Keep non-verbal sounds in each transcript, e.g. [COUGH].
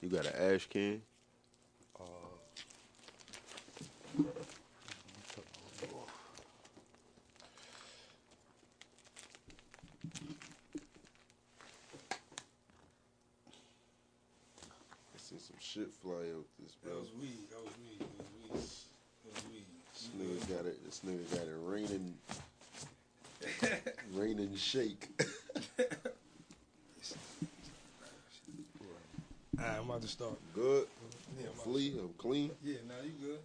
You got an ash can? I see some shit fly out this, bro. That was weed. That was weed. That was weed. That was weed. This nigga got it. This nigga got it raining, [LAUGHS] raining shake. Alright, I'm about to start. Good. Yeah, I'm Flea. I'm clean. Yeah, now you good.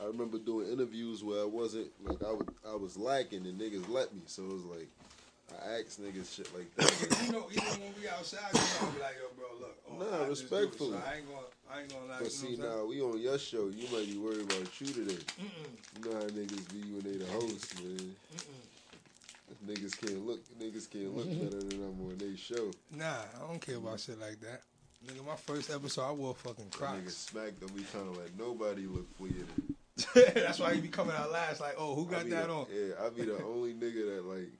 I remember doing interviews where I wasn't like I would I was lacking and niggas let me. So it was like I asked niggas shit like that. you know, even when we outside, you know, I'll be like, yo, bro, look. oh, Nah, I just do it, respectfully. so I ain't gonna, I ain't gonna lie. But you see now we on your show. You might be worried about you today. Mm-mm. You know how niggas be when they the host, man. Niggas can't look. Niggas can't look better than I'm on their show. Nah, I don't care about shit like that. Nigga, my first episode, I wore fucking That nigga Crocs. smack them. We kind of like nobody look fleeing. [LAUGHS] That's why he be coming out last. Like, oh, who got that the, on? Yeah, I be the only nigga that like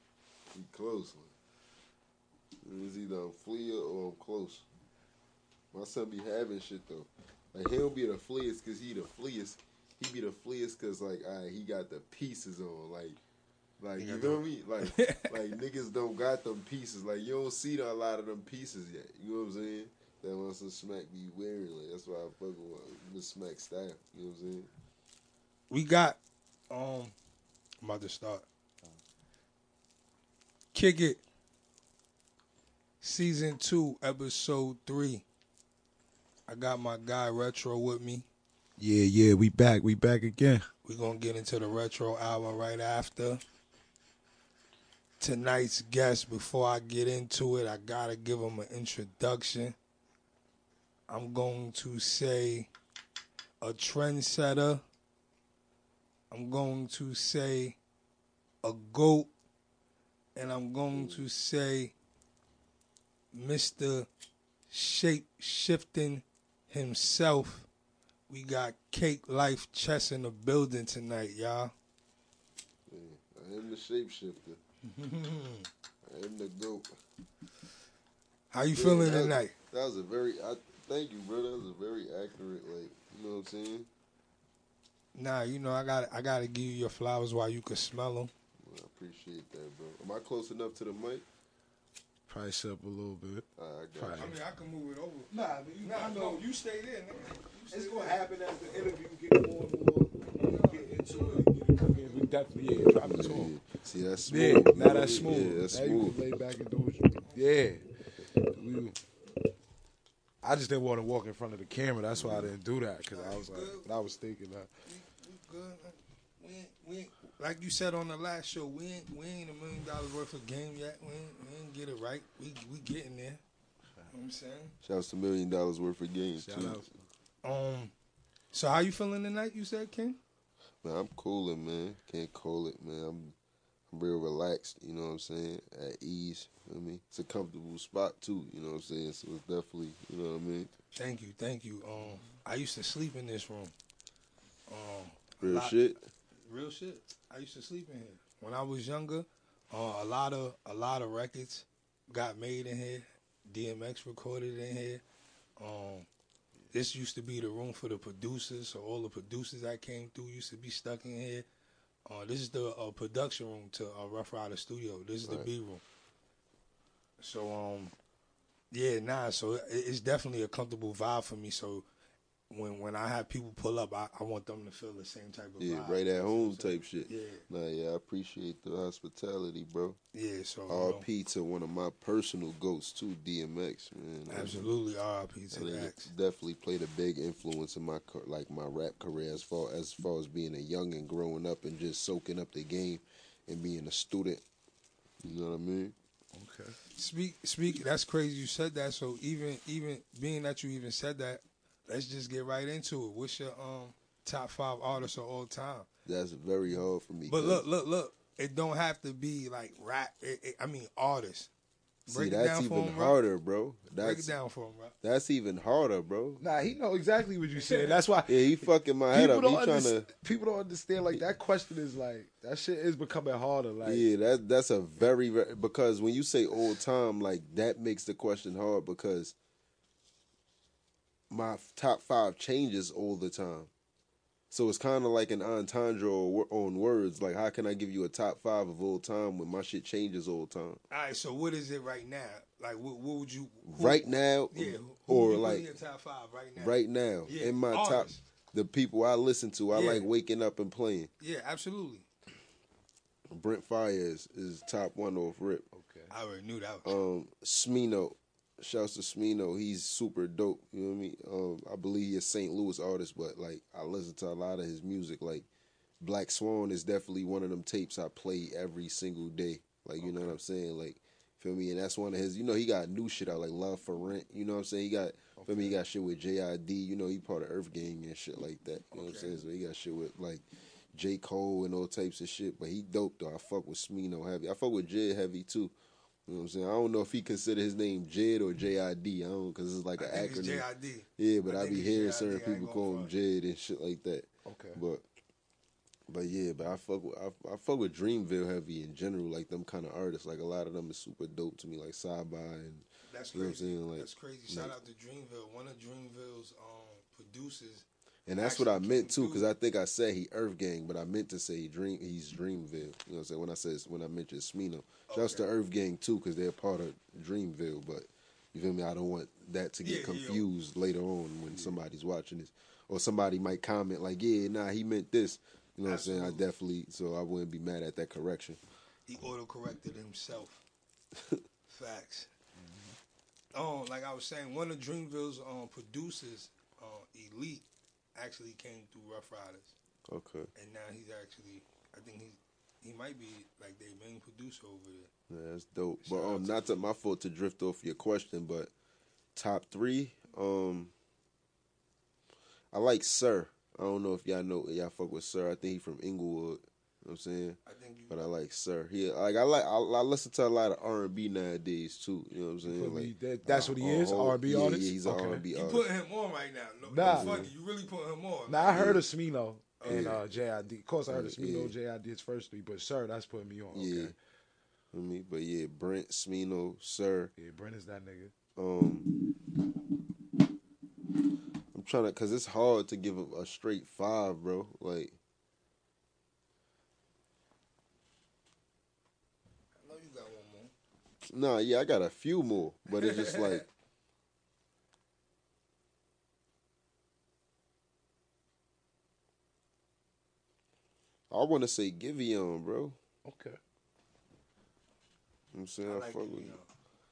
be close. Like, it's either I'm flea or I'm close. My son be having shit though. Like he don't be the fleest cause he the fleest. He be the fleest cause like alright, he got the pieces on. Like like you got feel me? [LAUGHS] Like like niggas don't got them pieces. Like you don't see a lot of them pieces yet. You know what I'm saying? That wants to smack be wearing. Like that's why I fuck with the smack style. You know what I'm saying? we got um I'm about to start. Kick it. Season two, episode three. I got my guy Retro with me. Yeah, yeah, we back. We back again. We're gonna get into the retro album right after. Tonight's guest, before I get into it, I gotta give him an introduction. I'm going to say a trendsetter. I'm going to say a goat. And I'm going to say Mr. Shape Shifting himself. We got CakeLyfe Chess in the building tonight, y'all. Yeah, I am the shapeshifter. [LAUGHS] I am the goat. How you feeling that, tonight? That was a very. I thank you, bro. That was a very accurate. Like you know what I'm saying. Nah, you know I got I got to give you your flowers while you can smell them. Well, I appreciate that, bro. Am I close enough to the mic? Price up a little bit. Uh, I got you. I mean, I can move it over. Nah, but you, I know no, you stay there, nigga. It's gonna happen as the interview get more and more. You get into it. Get it cooking. We definitely yeah, drop the Yeah, tone. See, that's Yeah, now that's smooth. Yeah, that's now smooth. you can lay back and do what you Yeah. We, I just didn't want to walk in front of the camera. That's why I didn't do that because I was like, I was thinking that. We, we good. We ain't, we ain't, like you said on the last show, we ain't we ain't a million dollars worth of game yet. We ain't, we ain't get it right. We we getting there. You know what I'm saying? Shouts to million dollars worth of games Shout too. out. Um, so how you feeling tonight? You said King. Man, I'm cooling, man. Can't call it, man. I'm, I'm real relaxed. You know what I'm saying? At ease. You know what I mean, it's a comfortable spot too. You know what I'm saying? So it's definitely, you know what I mean. Thank you, thank you. Um, I used to sleep in this room. Um, Real lot- shit. real shit. I used to sleep in here when I was younger. Uh, a lot of a lot of records got made in here. DMX recorded in here. Um, this used to be the room for the producers, so all the producers that came through used to be stuck in here. Uh, this is the uh, production room to uh, Ruff Ryder Studio. This is the B room. So um, yeah, nah. So it, it's definitely a comfortable vibe for me. So when when I have people pull up, I, I want them to feel the same type of Yeah, vibe. right at home type shit. Yeah, Nah, yeah, I appreciate the hospitality, bro. yeah. So you know, RP to one of my personal goats too, DMX, man. absolutely RIP to Dax. definitely played a big influence in my like my rap career as far as far as being a young and growing up and just soaking up the game and being a student. You know what I mean? Okay. Speak, speak. That's crazy. You said that. So even, even being that you even said that, let's just get right into it. What's your um top five artists of all time? That's very hard for me. But 'cause- look, look, look. It don't have to be like rap. It, it, I mean, artists. see, Break it that's even him, bro. harder, bro. Break it That's down for him, bro. that's even harder, bro. Nah, he know exactly what you said. That's why [LAUGHS] Yeah, he fucking my head people up. He don't, trying to. understand, people don't understand. Like that question is like that shit is becoming harder. Like Yeah, that that's a very, very because when you say old time, like that makes the question hard because my top five changes all the time. So it's kind of like an entendre on words. Like, how can I give you a top five of all time when my shit changes all the time? All right, so what is it right now? Like, what, what would you who, right now, Yeah, who, or who like your top five right now? right now Yeah, in my top, the people I listen to, I Yeah. like waking up and playing. Yeah, absolutely. Brent Faiyaz is top one off rip. Okay. I already knew that. Was, Um, Smino, shouts to Smino. He's super dope. You know what I mean? Um, I believe he's a St. Louis artist, but like I listen to a lot of his music. Like Black Swan is definitely one of them tapes I play every single day. Like you know what I'm saying? Like feel me? And that's one of his. You know he got new shit out like Love for Rent. You know what I'm saying? He got feel me? He got shit with JID. You know he part of Earth Gang and shit like that. You know what I'm saying? So he got shit with like. J. Cole and all types of shit, but he dope though. I fuck with Smino heavy. I fuck with Jid heavy too. You know what I'm saying? I don't know if he consider his name Jid or JID. I don't because it's like an acronym. JID. Yeah, but I I, be hearing certain people call him. Jid and shit like that. Okay. But but yeah, but I fuck with I, I fuck with Dreamville heavy in general. Like them kind of artists. Like a lot of them is super dope to me. Like Saba and That's You know what I'm crazy. saying? Like- That's crazy. Shout like- out to Dreamville. One of Dreamville's um, producers. And that's what I meant too. Because. I think I said he Earth Gang, but I meant to say he Dream. He's Dreamville. You know what I'm saying? When I said when I mentioned Smino, shouts to Okay. Earth Gang too because they're part of Dreamville. But you feel me? I don't want that to get Yeah, yeah. confused later on when somebody's watching this, or somebody might comment like, "Yeah, nah, he meant this." You know what I'm saying? I definitely. So I wouldn't be mad at that correction. He auto corrected himself. [LAUGHS] Facts. Mm-hmm. Um, like I was saying, one of Dreamville's um producers, uh, Elite, actually came through Ruff Ryders, Okay. and now he's actually, I think he's, he might be like their main producer over there. Yeah, that's dope. Shout But um, to not to my fault to drift off your question, but top three, um, I like Sir. I don't know if y'all know y'all fuck with Sir. I think he's from Inglewood. You know what I'm saying, I think you. but I like Sir. He like I like I, I listen to a lot of R and B nowadays too. You know what I'm saying? Me- Like that- that's what he is, whole- R&B yeah, artist? Yeah, he's an Okay. R and B artist. you artist. putting him on right now. No, Nah. no, fuck it. You really putting him on. Now I heard of Smino and Yeah. uh, JID. Of course, I heard of Yeah, Smino, yeah. JID's first three, but sir, that's putting me on. Okay. Yeah. I mean, but yeah, Brent, Smino, Sir. Yeah, Brent is that nigga. Um, I'm trying to, cause it's hard to give a, a straight five, bro. Like, I know you got one more. Nah, yeah, I got a few more, but it's just like, [LAUGHS] I want to say Giveon, bro. Okay. You know I'm saying I I, like fuck you, with.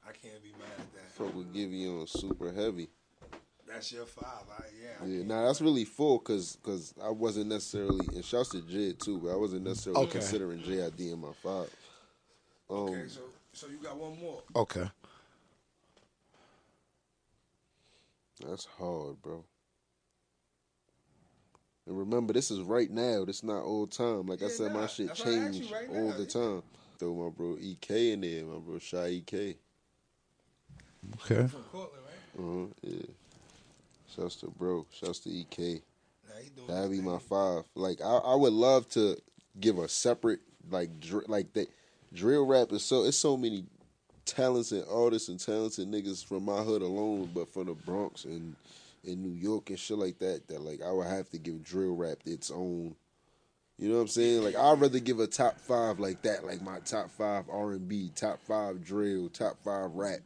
I can't be mad at that. fuck with Giveon super heavy. That's your five. I, yeah. I Yeah, can't nah, that's really full because cause I wasn't necessarily and shouts to Jid too, but I wasn't necessarily Okay. considering JID in my five. Um, Okay, so so you got one more. Okay. That's hard, bro. And remember, this is right now. This is not old time. Like I said, nah, my shit that's why I asked you changed right all now, the yeah. time. Throw my bro EK in there, my bro Shy EK. Okay. From Cortland, right? Uh-huh, yeah. Shouts to bro. Shouts to EK. Nah, he doing That'd be his my five. Like I, I would love to give a separate like dr- like that drill rap is so it's so many talented artists and talented niggas from my hood alone, but from the Bronx and in New York and shit like that. That like I would have to give drill rap its own. You know what I'm saying? Like I'd rather give a top five like that, like my top five R and B, top five drill, top five rap,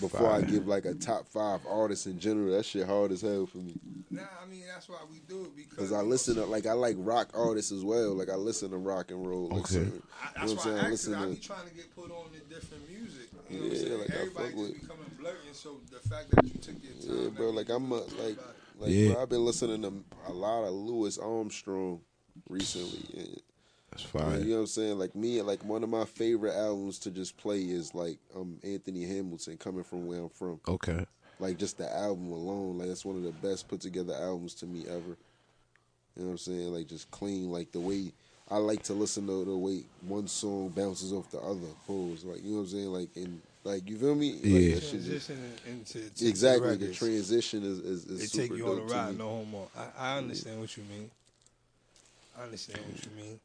before I give like a top five artists in general. That shit hard as hell for me. Nah, I mean that's why we do it because I listen to like I like rock artists as well. Like I listen to rock and roll. Like, Okay. certain- I, you that's know what I'm saying? why I I listen asked I to be trying to get put on to different music. You know Yeah, what I'm saying? like, I Everybody fuck just with- becoming blurting. So the fact that you took your time, yeah, that bro. means Like you I'm a, like like Yeah. bro, I've been listening to a lot of Louis Armstrong recently. And, That's fine. you know what I'm saying? Like me, like one of my favorite albums to just play is like um Anthony Hamilton, coming from where I'm from. Okay. Like just the album alone, like that's one of the best put together albums to me ever. You know what I'm saying? Like just clean, like the way I like to listen to the way one song bounces off the other. Pose, like you know what I'm saying? Like in like you feel me? Like, Yeah. that shit just- transitioning into exactly. The records. transition is is, is They super take you on a ride, no homo. I, I understand what you mean. I understand what you mean.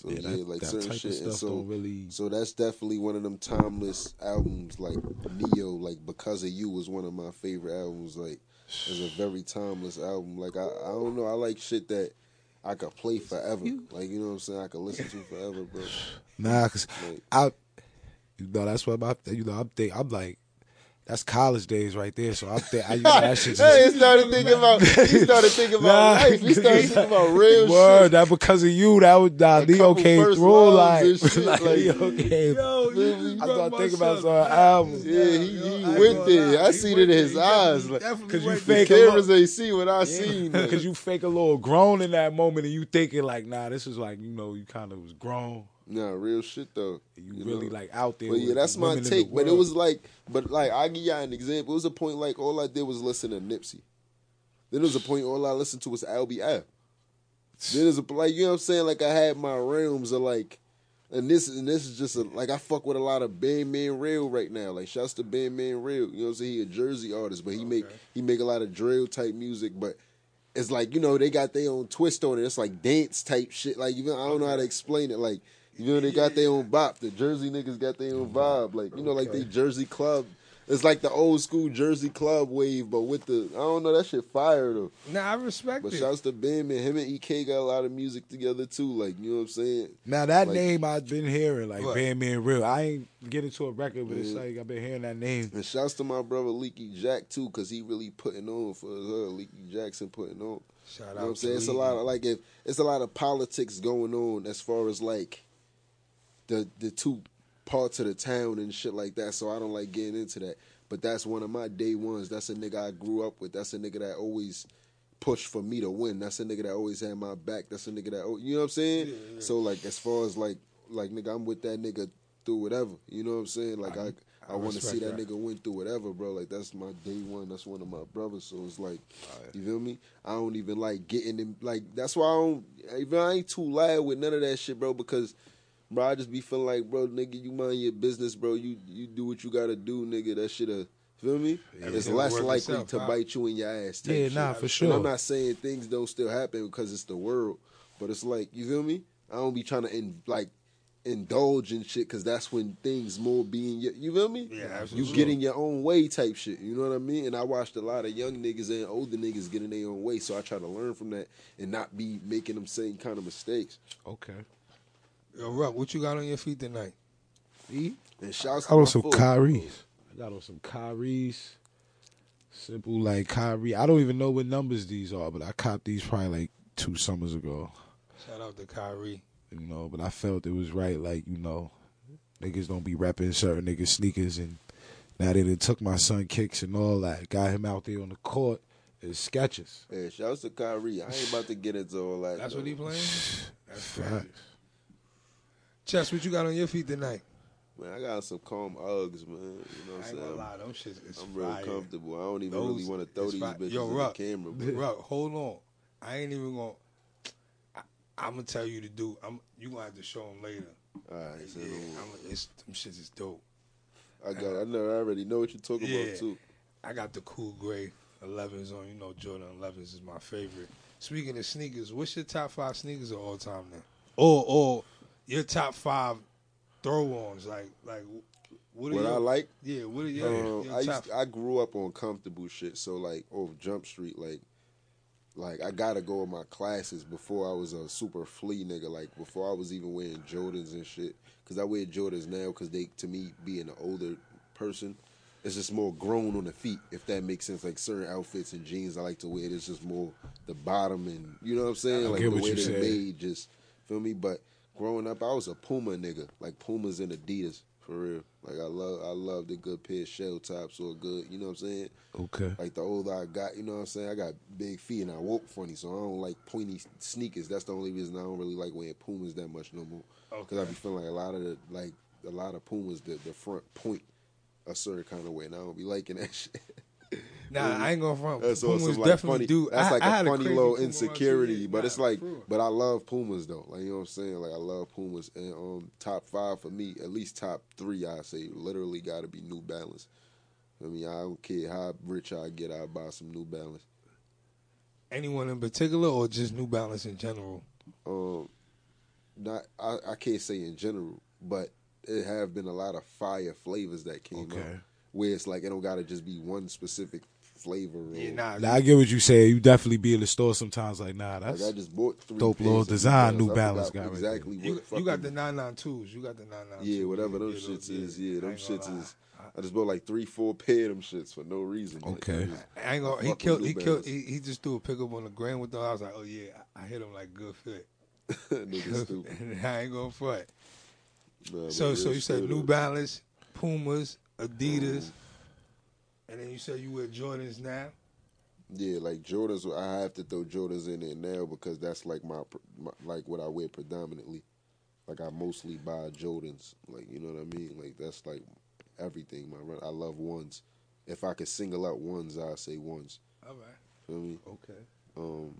So Yeah, yeah, that- like that certain shit. And stuff so, don't really- so that's definitely one of them timeless albums. Like Ne-Yo, like because of you was one of my favorite albums. Like it's a very timeless album. Like I, I don't know, I like shit that I could play forever. Like you know what I'm saying? I could listen to forever, bro. [SIGHS] Nah, cause Like- I, you know, that's what my, you know, I'm think, I'm like, that's college days right there. So I'm [LAUGHS] think, I, you know, that shit Hey, he started thinking about. He [LAUGHS] started thinking about Nah. life. He started thinking about real Word, shit. that because of you, that was nah, A Leo came through loves like, and shit, [LAUGHS] like like- Leo came. Yo, you, you I brought started my thinking about some albums. Yeah, he, Yo, he I went there. lie. I He seen it in his He eyes. definitely- Like, Cause you went the fake there. cameras ain't see what I seen. Because you fake a little grown in that moment, and you thinking like, nah, this is like, you know, you kind of was grown. Nah, real shit though. You, really know? like out there. But yeah, that's my women in the take. But it was like, but like I give y'all an example. It was a point like all I did was listen to Nipsey. Then there was a point all I listened to was LBF. Then there's a like you know what I'm saying. Like I had my realms of like, and this and this is just a, like I fuck with a lot of Bandmanrill right now. Like shouts to Bandmanrill. You know what I'm saying. He a Jersey artist, but he make he make a lot of drill type music, but. It's like you know they got their own twist on it. It's like dance type shit. Like even I don't know how to explain it. Like you know they got their own bop. The Jersey niggas got their own vibe. Like you know like they Jersey club. It's like the old school Jersey club wave, but with the I don't know that shit fire though. Nah, I respect But it. shouts to Ben man, him and EK got a lot of music together too. Like you know what I'm saying. Now that Like- name I've been hearing, like What? Bandmanrill. I ain't get into a record, but it's like I've been hearing that name. And shouts to my brother Leaky Jack too, cause he really putting on for us. Uh, Leaky Jackson putting on. Shout You out know what I'm saying? It's a lot of like if it's a lot of politics going on as far as like the the two parts of the town and shit like that. So I don't like getting into that. But that's one of my day ones. That's a nigga I grew up with. That's a nigga that always pushed for me to win. That's a nigga that always had my back. That's a nigga that you know what I'm saying? So like as far as like like nigga, I'm with that nigga through whatever. You know what I'm saying? Like I I, I want to see that that. nigga win through whatever, bro. Like that's my day one. That's one of my brothers. So it's like, you feel me? I don't even like getting in. Like that's why I don't. Even I ain't too loud with none of that shit, bro. Because, bro, I just be feeling like, bro, nigga, you mind your business, bro. You you do what you gotta do, nigga. That shit, feel me? And it's less likely itself, to bite you in your ass. Yeah, shit. nah, for And sure. I'm not saying things don't still happen because it's the world, but it's like you feel me? I don't be trying to in, like indulge in shit because that's when things more be in your, you feel me? Yeah, You absolutely. get in your own way type shit. You know what I mean? And I watched a lot of young niggas and older niggas get in their own way, so I try to learn from that and not be making them same kind of mistakes. Okay. Yo, Ruck, what you got on your feet tonight? E? And shouts I to got on some folks. Kyries. I got on some Kyries. Simple like Kyrie. I don't even know what numbers these are, but I copped these probably like two summers ago. Shout out to Kyrie. You know, but I felt it was right. Like you know, niggas don't be rapping certain niggas sneakers, and now they done took my son kicks and all that. Got him out there on the court. It's sketches. Yeah, shouts to Kyrie. I ain't about to get into all that. That's though. what he playing? [SIGHS] That's crazy. Facts. Chess, what you got on your feet tonight? Man, I got some calm Uggs, man. You know what I I'm ain't saying? gonna lie, them shits is I'm real fire. comfortable. I don't even Those really want to throw these fi- bitches Yo, in Ruck, the camera. But Ruck, hold on. I ain't even gonna. I, I'm gonna tell you to do. I'm. You gonna have to show them later. all right, so Yeah, I'm, it's them shits is dope. I got. I know. I already know what you're talking Yeah. about too. I got the cool gray 11s on. You know, Jordan 11s is my favorite. Speaking of sneakers, what's your top five sneakers of all time then? Or or your top five throw-ons? Like like what are you? What your, I like. Yeah, what are your, Um, your I top? used, I grew up on comfortable shit, so like over Jump Street, like like I gotta go with my classes before I was a super flea nigga. Like before I was even wearing Jordans and shit, because I wear Jordans now because they to me being an older person, it's just more grown on the feet. If that makes sense, like certain outfits and jeans I like to wear, it's just more the bottom and you know what I'm saying, I like get the what way you they said. made, just feel me. But growing up, I was a Puma nigga, like Pumas and Adidas. For real, like I love, I love the good pair of shell tops or good, you know what I'm saying. Okay. Like the older I got, you know what I'm saying. I got big feet and I walk funny, so I don't like pointy sneakers. That's the only reason I don't really like wearing Pumas that much no more. Okay. Because I be feeling like a lot of the like a lot of Pumas, the the front point a certain kind of way, and I don't be liking that [LAUGHS] shit. Nah, I ain't gonna front. That's Pumas also like definitely funny. do. That's I- like I a funny crazy little Puma insecurity, but nah, it's like, but I love Pumas though. Like you know what I'm saying? Like I love Pumas, and um, top five for me, at least top three, I say, literally got to be New Balance. I mean, I don't care how rich I get, I buy some New Balance. anyone in particular or just New Balance in general? Um, not I, I can't say in general, but it have been a lot of fire flavors that came Okay. out where it's like it don't gotta just be one specific flavor. Or, Yeah, nah, Now I get what you say. You definitely be in the store sometimes. Like, nah, Like that's I just bought three dope pairs little of design New Balance forgot got right exactly you, what you got fucking- the 992s. You got the 992s. Yeah, whatever them Yeah, shits yeah, is. Yeah, I them shits lie. is. I just bought like three, four pair of them shits for no reason. Okay. I just- I ain't gonna. He killed. He killed. He, he just threw a pickup on the ground with them. I was like, oh yeah, I I hit him like good fit. [LAUGHS] Nigga [LAUGHS] stupid. I ain't gonna front. Nah, So, so you said New. Balance, Pumas, Adidas, and then you said you wear Jordans now. Yeah, like Jordans. I have to throw Jordans in there now because that's like my, my like what I wear predominantly. Like I mostly buy Jordans. Like you know what I mean. Like that's like everything. My run. I love ones. If I could single out ones, I say ones. All right. Feel me? Okay. Um,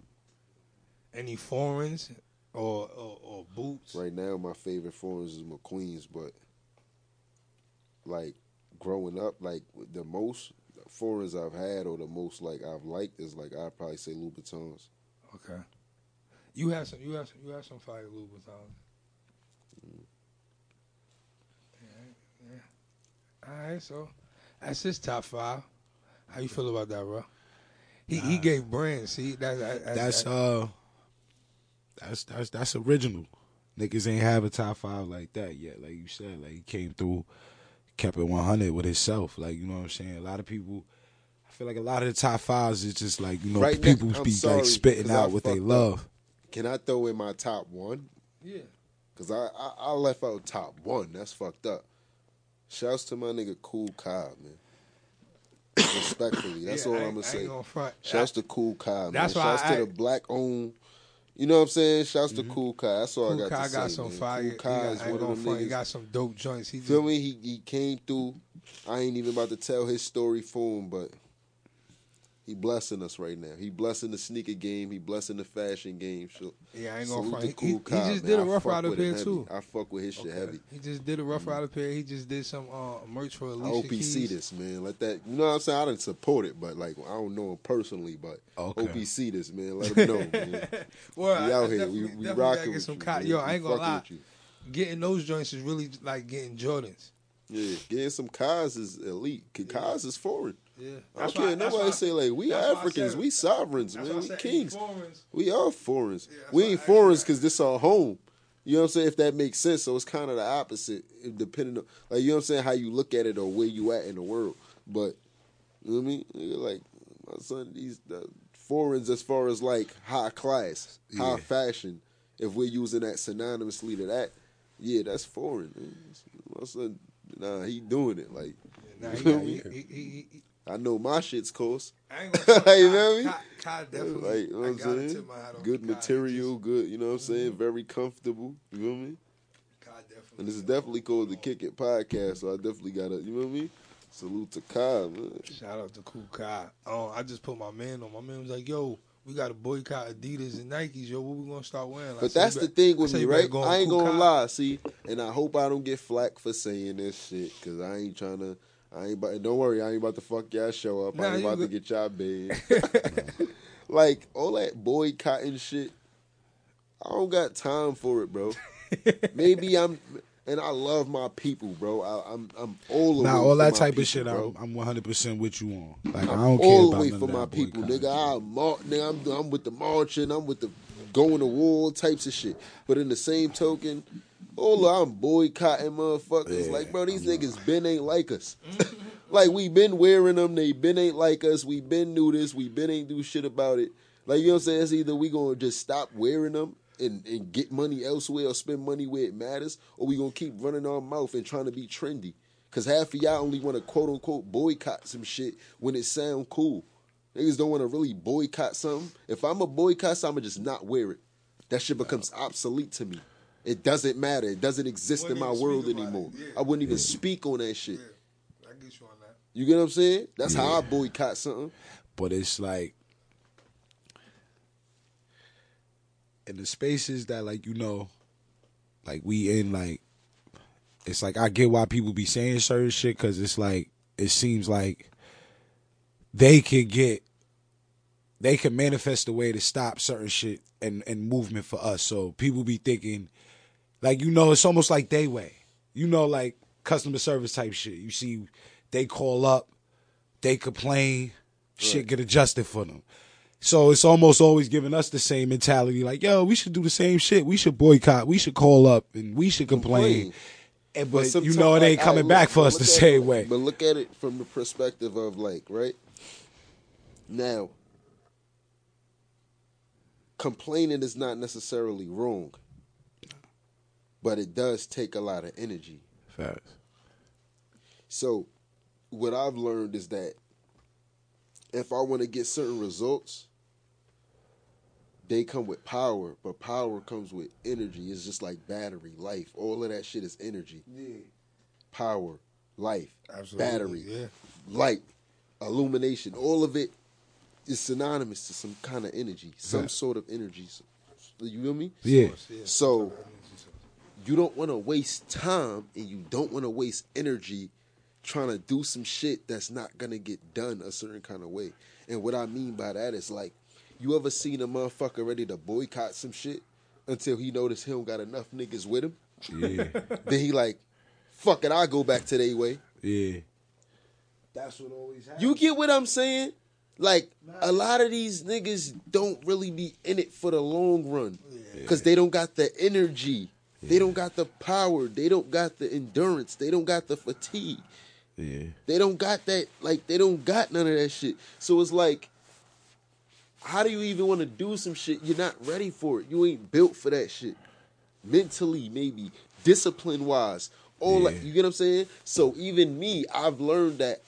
Any foreigns or or, or boots? right now, my favorite foreigns is McQueen's, but like growing up, like the most foreigns I've had or the most like I've liked is like I'd probably say Louboutins. Okay. You have some. You have some. You have some fire Louboutins. Yeah, yeah. All right, so that's his top five. How you feel about that, bro? He he gave brands. See, that, that, that's that's uh, that's that's that's original. Niggas ain't have a top five like that yet. Like you said, like he came through, kept it one hundred with himself. Like you know what I'm saying. A lot of people. I feel like a lot of the top fives is just like you know Right people I'm be sorry, like spitting 'cause I out what they fucked up. love. Can I throw in my top one? yeah. Cause I, I I left out top one. That's fucked up. Shouts to my nigga Cool Cobb, man. Respectfully, that's Yeah, all I I'm gonna I say. ain't gonna front. Shouts to Cool Cobb, man. That's why Shouts I- to the black owned. You know what I'm saying? Shouts to mm-hmm. Cool Cobb. That's all Cool I got Kai to got say, some man. fire. Cool Kai got, is I ain't one of them front. He got some dope joints. He just, Feel me? He he came through. I ain't even about to tell his story for him, but he blessing us right now. He blessing the sneaker game. He blessing the fashion game. So Yeah, I ain't gonna salute front. to He, Cool he, he just man. did a rough fuck rider with pair too. I fuck with his shit heavy. He just did a Ruff Ryder pair. He just did some uh, merch for I Alicia hope he Keys. see this, man. Let that you know what I'm saying. I didn't support it, but like I don't know him personally, but Okay. hope he see this, man. Let [LAUGHS] him know, man. [LAUGHS] Well, we I- I out here. We we rocking with some you. co- Yo, I ain't gonna lie. Getting those joints is really like getting Jordans. Yeah, getting some cars is elite. Cars is foreign. Yeah, I don't care. Nobody say like we that's why I Africans, we sovereigns, That's man. We kings. We are foreigners. Yeah, we ain't foreigners because this our home. You know what I'm saying? If that makes sense. So it's kind of the opposite, depending on like you know what I'm saying how you look at it or where you at in the world. But you know what I mean? Nigga, Like my son, these the foreigners as far as like high class, high Yeah. fashion. If we're using that synonymously to that, yeah, that's foreign. Man. My son, nah, he doing it. Like Nah, you he, feel got- me? he, he, he, he, I know my shit's cost. I ain't [LAUGHS] gonna You feel me? Kai, Kai definitely. Like, you know what I I'm saying? my Good to Kai. He material, good, you know what I'm saying? Mhm. Very comfortable. You know what I mean? Kai definitely. And this is definitely called the Kick It Podcast, so I definitely gotta, you know what I mean? Salute to Kai, man. Shout out to Cool Kai. Oh, I just put my man on. My man was like, "Yo, we got to boycott Adidas and Nikes. Yo, what we gonna start wearing?" I But that's the thing with me, right? I ain't Cool gonna Kai. lie, see, and I hope I don't get flack for saying this shit, cause I ain't trying to. I ain't about. Don't worry, I ain't about to fuck y'all show up. Nah, I ain't you about to get y'all bed. [LAUGHS] [LAUGHS] like all that boycotting shit. I don't got time for it, bro. [LAUGHS] Maybe I'm, and I love my people, bro. I, I'm, I'm all the Nah, way all for that my type people, of shit, bro. I'm, I'm 100 percent with you on. Like I I'm don't care all the about way none for of my that people, nigga. I'm, nigga I'm, I'm with the marching. I'm with the going to war types of shit. But in the same token, oh, I'm boycotting motherfuckers. Yeah, like, bro, these niggas been ain't like us. [LAUGHS] like we been wearing them. They been ain't like us. We been knew this. We been ain't do shit about it. Like you know what I'm saying? It's either we gonna just stop wearing them. And, and get money elsewhere or spend money where it matters, or we gonna keep running our mouth and trying to be trendy. Cause half of y'all only want to quote unquote boycott some shit when it sound cool. Niggas don't want to really boycott something. If I'm a boycott something, I'ma just not wear it. That shit becomes obsolete to me. It doesn't matter. It doesn't exist in my world anymore. yeah. I wouldn't even speak on that shit. Yeah, I get you on that. You get what I'm saying? That's how I boycott something. but it's like in the spaces that like you know like we in like it's like I get why people be saying certain shit because it's like it seems like they could get they can manifest a way to stop certain shit and and movement for us. So people be thinking Like you know, it's almost like they way. You know, like customer service type shit. You see, they call up, they complain, shit get adjusted for them. So it's almost always giving us the same mentality. Like, yo, we should do the same shit. We should boycott. We should call up and we should complain. Complain. And, but you know, it ain't coming I- back for us the same it- way. But look at it from the perspective of like, right? Now, complaining is not necessarily wrong, but it does take a lot of energy. Facts. So, what I've learned is that if I want to get certain results, they come with power, but power comes with energy. It's just like battery, life. All of that shit is energy. Yeah, Power, life, absolutely. battery, Yeah, light, illumination. All of it is synonymous to some kind of energy, some Right. sort of energy. You feel me? Yeah. Source, yeah. So you don't want to waste time and you don't want to waste energy trying to do some shit that's not gonna get done a certain kind of way. And what I mean by that is like, you ever seen a motherfucker ready to boycott some shit until he noticed he don't got enough niggas with him? Yeah. [LAUGHS] then he like, fuck it, I go back to their way. yeah. that's what always happens. You get what I'm saying? Like a lot of these niggas don't really be in it for the long run because they don't got the energy, they don't got the power, they don't got the endurance, they don't got the fatigue, Yeah. they don't got that. Like they don't got none of that shit. So it's like, how do you even want to do some shit? You're not ready for it. You ain't built for that shit. Mentally, maybe discipline wise, all. Yeah. You get what I'm saying? So even me, I've learned that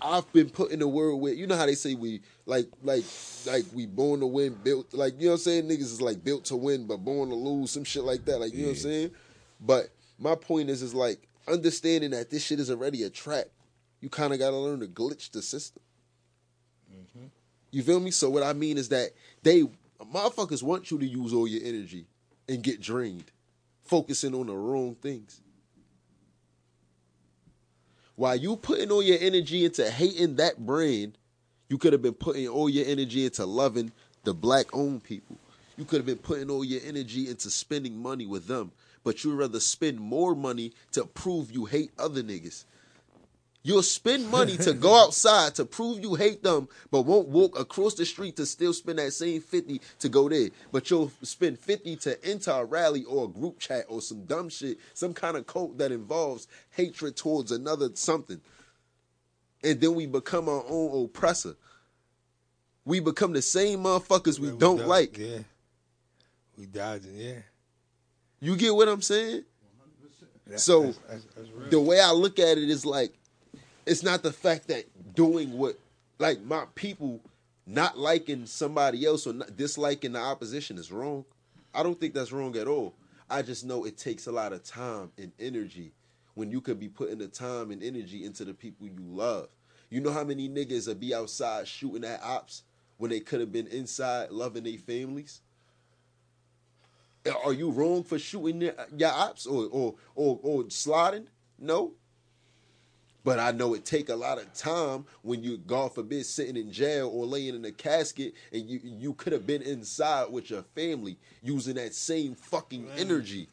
I've been put in the world where you know how they say we like like like we born to win, built like you know what I'm saying. Niggas is like built to win, but born to lose, some shit like that. Like you know what I'm saying. But my point is, is like understanding that this shit is already a trap. You kind of got to learn to glitch the system. Mm-hmm. You feel me? So what I mean is that they motherfuckers want you to use all your energy and get drained, focusing on the wrong things. While you putting all your energy into hating that brand, you could have been putting all your energy into loving the black owned people. You could have been putting all your energy into spending money with them. But you'd rather spend more money to prove you hate other niggas. You'll spend money to go [LAUGHS] outside to prove you hate them, but won't walk across the street to still spend that same 50 to go there. But you'll spend 50 to enter a rally or a group chat or some dumb shit, some kind of cult that involves hatred towards another something. And then we become our own oppressor. We become the same motherfuckers we Yeah, don't dodge- like. Yeah, we dodging. Yeah, You get what I'm saying? So that's, that's, that's the way I look at it is like, it's not the fact that doing what, like my people not liking somebody else or disliking the opposition is wrong. I don't think that's wrong at all. I just know it takes a lot of time and energy when you could be putting the time and energy into the people you love. You know how many niggas will be outside shooting at ops when they could have been inside loving their families? Are you wrong for shooting your ops or, or or or sliding? No. But I know it take a lot of time when you, God forbid, sitting in jail or laying in a casket, and you you could have been inside with your family using that same fucking energy.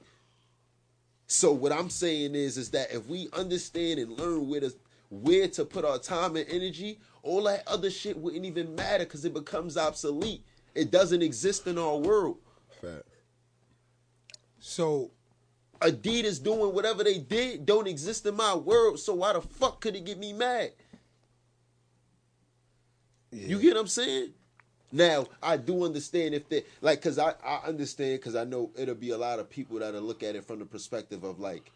So what I'm saying is, is that if we understand and learn where to where to put our time and energy, all that other shit wouldn't even matter because it becomes obsolete. It doesn't exist in our world. Fact. so Adidas doing whatever they did don't exist in my world. So why the fuck could it get me mad? yeah. You get what I'm saying? Now I do understand if they like, cause I I understand because I know it'll be a lot of people that'll look at it from the perspective of like,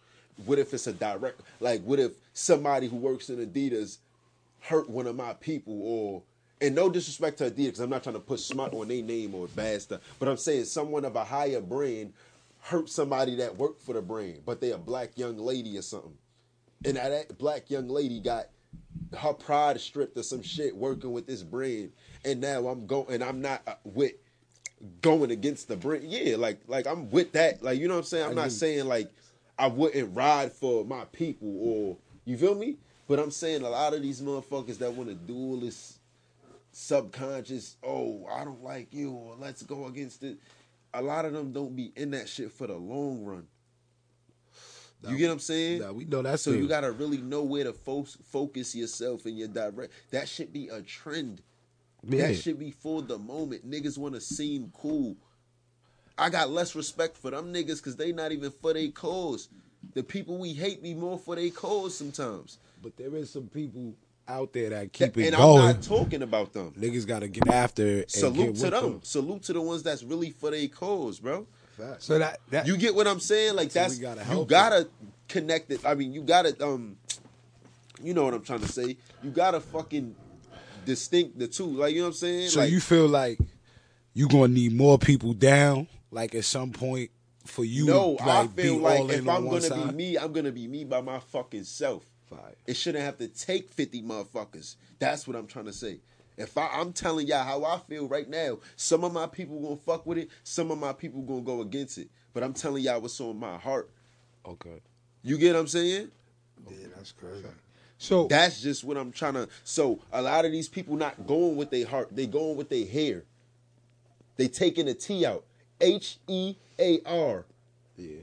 what if it's a direct like, what if somebody who works in Adidas hurt one of my people or. And no disrespect to Adidas, because I'm not trying to put smut on their name or bad stuff. But I'm saying someone of a higher brand hurt somebody that worked for the brand, but they a black young lady or something. And now that black young lady got her pride stripped or some shit working with this brand, and now I'm going and I'm not uh, with going against the brand. Yeah, like like I'm with that. Like you know what I'm saying. I'm not saying like I wouldn't ride for my people or you feel me. But I'm saying a lot of these motherfuckers that want to do all this subconscious. Oh, I don't like you, or let's go against it. A lot of them don't be in that shit for the long run. You get what I'm saying? Nah, we know that. so you gotta really know where to fo- focus yourself in your direct. That should be a trend. Yeah. That should be for the moment. Niggas want to seem cool. I got less respect for them niggas because they not even for their cause. The people we hate be more for their cause sometimes. But there is some people out there that keep it and going. I'm not talking about them. Niggas got to get after it. and Salute get to with them. Salute to the ones that's really for their cause, bro. Facts. So that that You get what I'm saying? Like So we that's gotta you gotta connect it. I mean, you gotta um, you know what I'm trying to say. You gotta fucking distinct the two. Like you know what I'm saying? So like, you feel like you gonna need more people down, like at some point for you no, to I feel like if I'm gonna side. be me, I'm gonna be me by my fucking self. Fire. It shouldn't have to take 50 motherfuckers. That's what I'm trying to say. If I, I'm telling y'all how I feel right now, some of my people gonna fuck with it, some of my people gonna go against it. But I'm telling y'all what's on my heart. Okay. You get what I'm saying? yeah, that's crazy. So That's just what I'm trying to. So a lot of these people not going with their heart, they going with their hair. They taking the T out. H E A R. Yeah.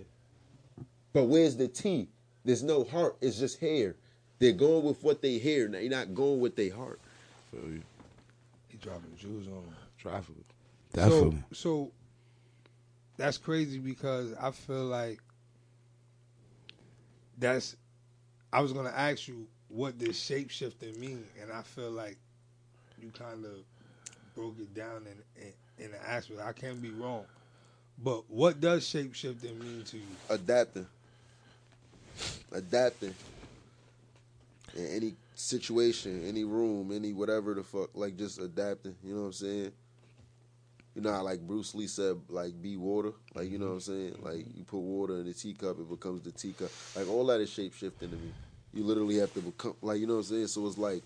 But where's the T? There's no heart. It's just hair. They're going with what they hear. They're not going with their heart. Feel you. he dropping the jewels on him. Trifle. So, Definitely. so that's crazy because I feel like that's. I was gonna ask you what does shapeshifting mean, and I feel like you kind of broke it down in, in in the aspect. I can't be wrong, but what does shapeshifting mean to you? Adapting. Adapting. In any situation, any room, any whatever the fuck, like just adapting. You know what I'm saying? You know how like Bruce Lee said, like be water. Like you know what I'm saying? Mm-hmm. Like you put water in the teacup, it becomes the teacup. Like all that is shape shifting to me. You literally have to become like you know what I'm saying. So it's like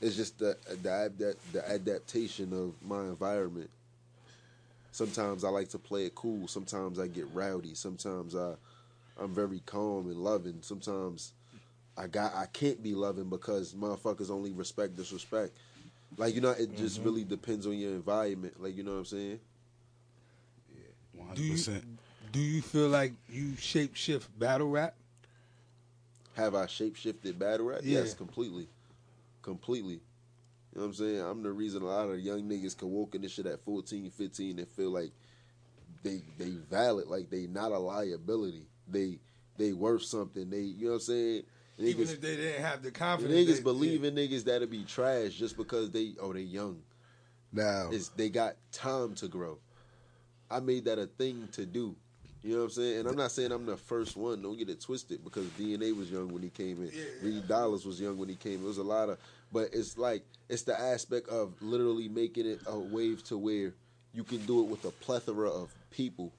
it's just the the, adapt, the adaptation of my environment. Sometimes I like to play it cool. Sometimes I get rowdy. Sometimes I I'm very calm and loving. Sometimes I got I can't be loving because motherfuckers only respect disrespect. Like you know, it just mm-hmm. really depends on your environment. Like you know what I'm saying? Do you 100%. do you feel like you shapeshift battle rap? Have I shapeshifted battle rap? Yeah. Yes, completely, completely. You know what I'm saying? I'm the reason a lot of young niggas can walk in this shit at 14, 15 and feel like they they valid, like they not a liability. They they worth something. They you know what I'm saying? Even if they didn't have the The confidence, niggas they- believe in niggas that'll be trash just because they oh they young. Now, It's they got time to grow. I made that a thing to do. You know what I'm saying? And I'm not saying I'm the first one. Don't get it twisted because DNA was young when he came in. Yeah. Reed Dollaz was young when he came. It was a lot of, but it's like it's the aspect of literally making it a wave to where you can do it with a plethora of people.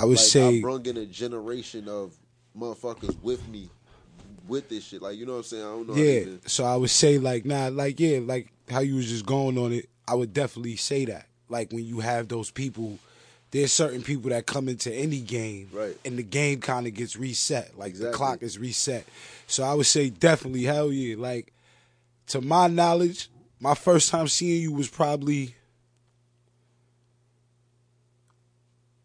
I would like, say I brung in a generation of motherfuckers with me with this shit. Like you know what I'm saying? I don't know. Yeah. So I would say like nah, like yeah, like how you was just going on it. I would definitely say that. Like when you have those people, there's certain people that come into any game, Right. And the game kind of gets reset. Like the clock is reset. So I would say definitely hell yeah. Like to my knowledge, my first time seeing you was probably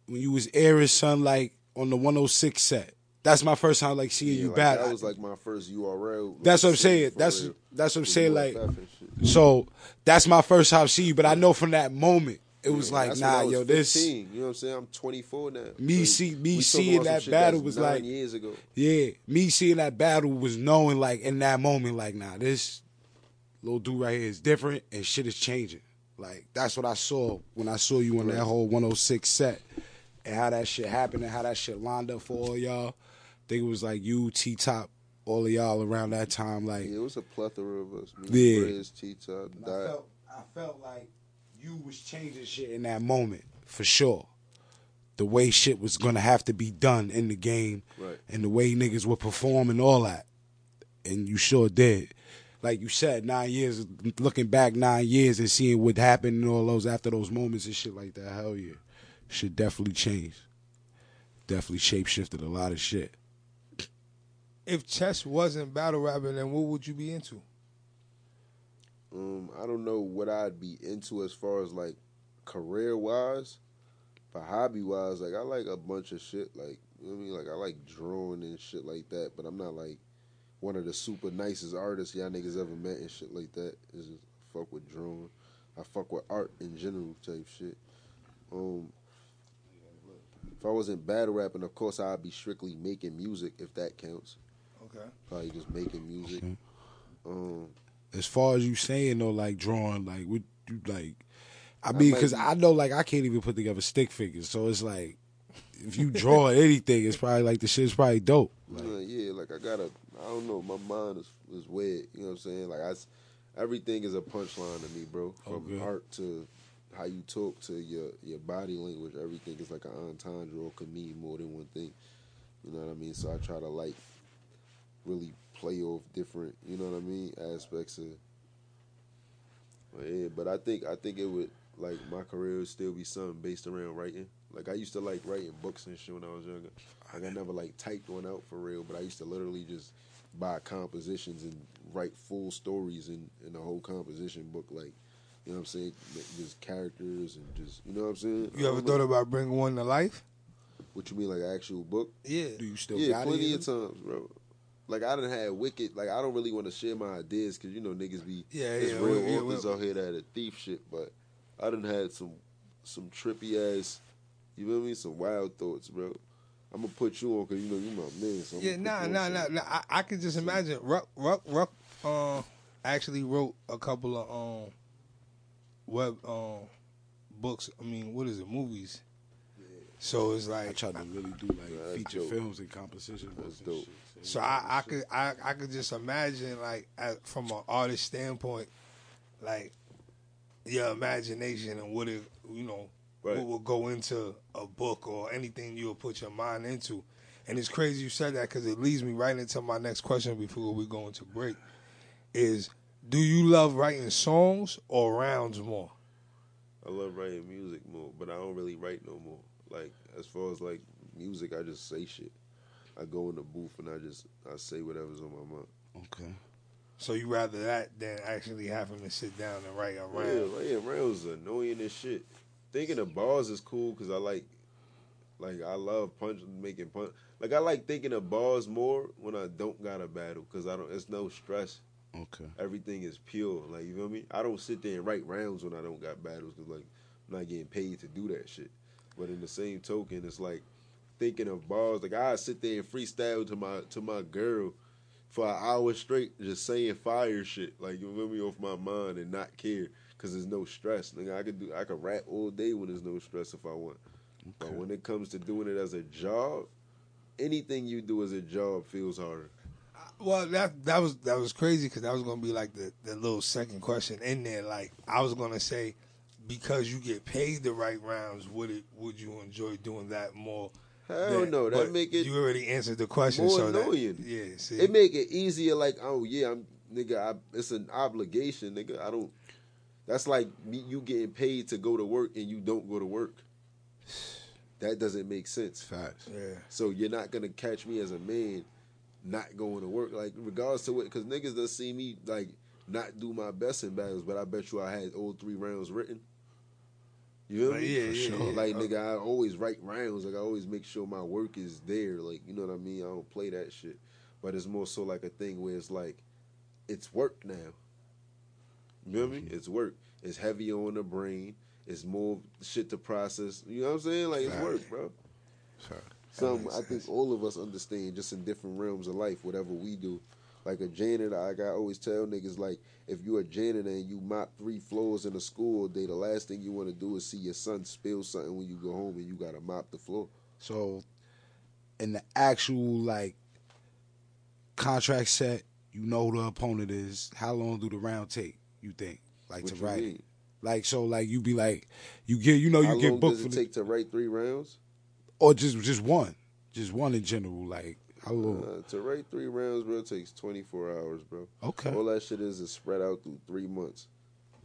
when you was airing son like on the 106 set. That's my first time like seeing Yeah, you like, bad. That was like my first URL. That's what I'm saying. That's real. that's what I'm saying. Like, so that's my first time seeing you. But I know from that moment, it was Yeah, like, nah, was yo, this, 15, You know what I'm saying? I'm 24 now. Me So see- me seeing that battle was like- years ago. yeah, me seeing that battle was knowing like in that moment, like, nah, this little dude right here is different and shit is changing. Like that's what I saw when I saw you on that whole 106 set and how that shit happened and how that shit lined up for all y'all. I think it was like you, T Top, all of y'all around that time. Like, Yeah, it was a plethora of us. Me, Yeah. Briz, T-Top, I felt, I felt like you was changing shit in that moment for sure. The way shit was gonna have to be done in the game, Right. and the way niggas would perform and all that, and you sure did. Like you said, nine years. Looking back, nine years and seeing what happened and all those after those moments and shit like that. Hell yeah, shit definitely changed. Definitely shape shifted a lot of shit. If chess wasn't battle rapping, then what would you be into? Um, I don't know what I'd be into as far as like career wise, but hobby wise, like I like a bunch of shit. Like You know what I mean? Like I like drawing and shit like that, but I'm not like one of the super nicest artists y'all niggas ever met and shit like that. It's just fuck with drawing. I fuck with art in general type shit. Um, if I wasn't battle rapping, of course I'd be strictly making music if that counts. Okay. Probably just making music. Okay. Um, As far as you saying though, like drawing, like what you like. I I mean, because be- I know, like, I can't even put together stick figures. So it's like, if you draw [LAUGHS] anything, it's probably like the shit's probably dope. Like, Uh, yeah, like I gotta, I don't know, my mind is is weird. You know what I'm saying? Like I, s- everything is a punchline to me, bro. From Okay. art to how you talk to your your body language, everything is like an entendre or can mean more than one thing. You know what I mean? So I try to like really play off different, you know what I mean, aspects of. But yeah, but I think I think it would like my career would still be something based around writing. Like I used to like writing books and shit when I was younger. Like I never like typed one out for real, but I used to literally just buy compositions and write full stories in in the whole composition book. Like you know what I'm saying, just characters and just you know what I'm saying. You ever thought know- about bringing one to life? what you mean like an actual book? Yeah. do you still yeah, got plenty it? of times, bro. Like I done had wicked. Like I don't really want to share my ideas because you know niggas be Yeah, there's yeah, real yeah, authors we- out here that are thief shit. But I done had some some trippy ass. You feel me? Some wild thoughts, bro. I'm gonna put you on because you know you my man. So Yeah, gonna nah, nah, nah, nah. I, I could just imagine. Ruck, Ruck, Ruck, uh, actually wrote a couple of um web um books. I mean, what is it? Movies. So it's like I try to really do like Yeah, feature dope. films and composition books That's and dope. shit. so I, I could, I, I could just imagine like as, from an artist standpoint, like your imagination and what it, you know, Right. what will go into a book or anything you'll put your mind into. And it's crazy you said that because it leads me right into my next question before we go into break. Is do you love writing songs or rounds more? I love writing music more, but I don't really write no more. Like as far as like music, I just say shit. I go in the booth and I just I say whatever's on my mind. Okay. So you rather that than actually having to sit down and write a round? Yeah, round? writing rounds is annoying as shit. Thinking of bars is cool because I like, like I love punch making punch. Like I like thinking of bars more when I don't got a battle because I don't. It's no stress. Okay. Everything is pure. Like you feel me? I don't sit there and write rounds when I don't got battles because like I'm not getting paid to do that shit. But in the same token, it's like thinking of bars. Like I sit there and freestyle to my to my girl for an hour straight, just saying fire shit. Like you feel me off my mind and not care because there's no stress. Nigga, I could do I could rap all day when there's no stress if I want. But when it comes to doing it as a job, anything you do as a job feels harder. Well, that that was that was crazy because that was gonna be like the, the little second question in there. Like I was gonna say, because you get paid to write rounds, would it would you enjoy doing that more? Hell than- no, that make it You already answered the question. more so that- yeah, see, It make it easier. Like, oh yeah, I'm nigga. I, it's an obligation, nigga. I don't. That's like me, you getting paid to go to work and you don't go to work. That doesn't make sense. Facts. yeah. So you're not gonna catch me as a man not going to work. Like regardless to what, because niggas does see me like not do my best in battles, but I bet you I had all three rounds written. You feel Like, me? yeah, For yeah, sure. yeah. Like nigga, I always write rounds. Like I always make sure my work is there. Like you know what I mean? I don't play that shit. But it's more so like a thing where it's like, it's work now. You feel me? Mm-hmm. It's work. It's heavy on the brain. It's more shit to process. You know what I'm saying? Like it's work, bro. Facts. Some I think all of us understand just in different realms of life, whatever we do. Like a janitor, like I always tell niggas, like if you're a janitor and you mop three floors in a school day, the last thing you want to do is see your son spill something when you go home and you gotta mop the floor. So, in the actual like contract set, you know who the opponent is. How long do the round take? You think, like What to write? mean? Like so, like you be like, you get, you know, you How get long booked does for it the, take to write three rounds? Or just just one, just one in general. Like how long? Uh, to write three rounds, bro, takes 24 hours, bro. okay, All that shit is is spread out through three months,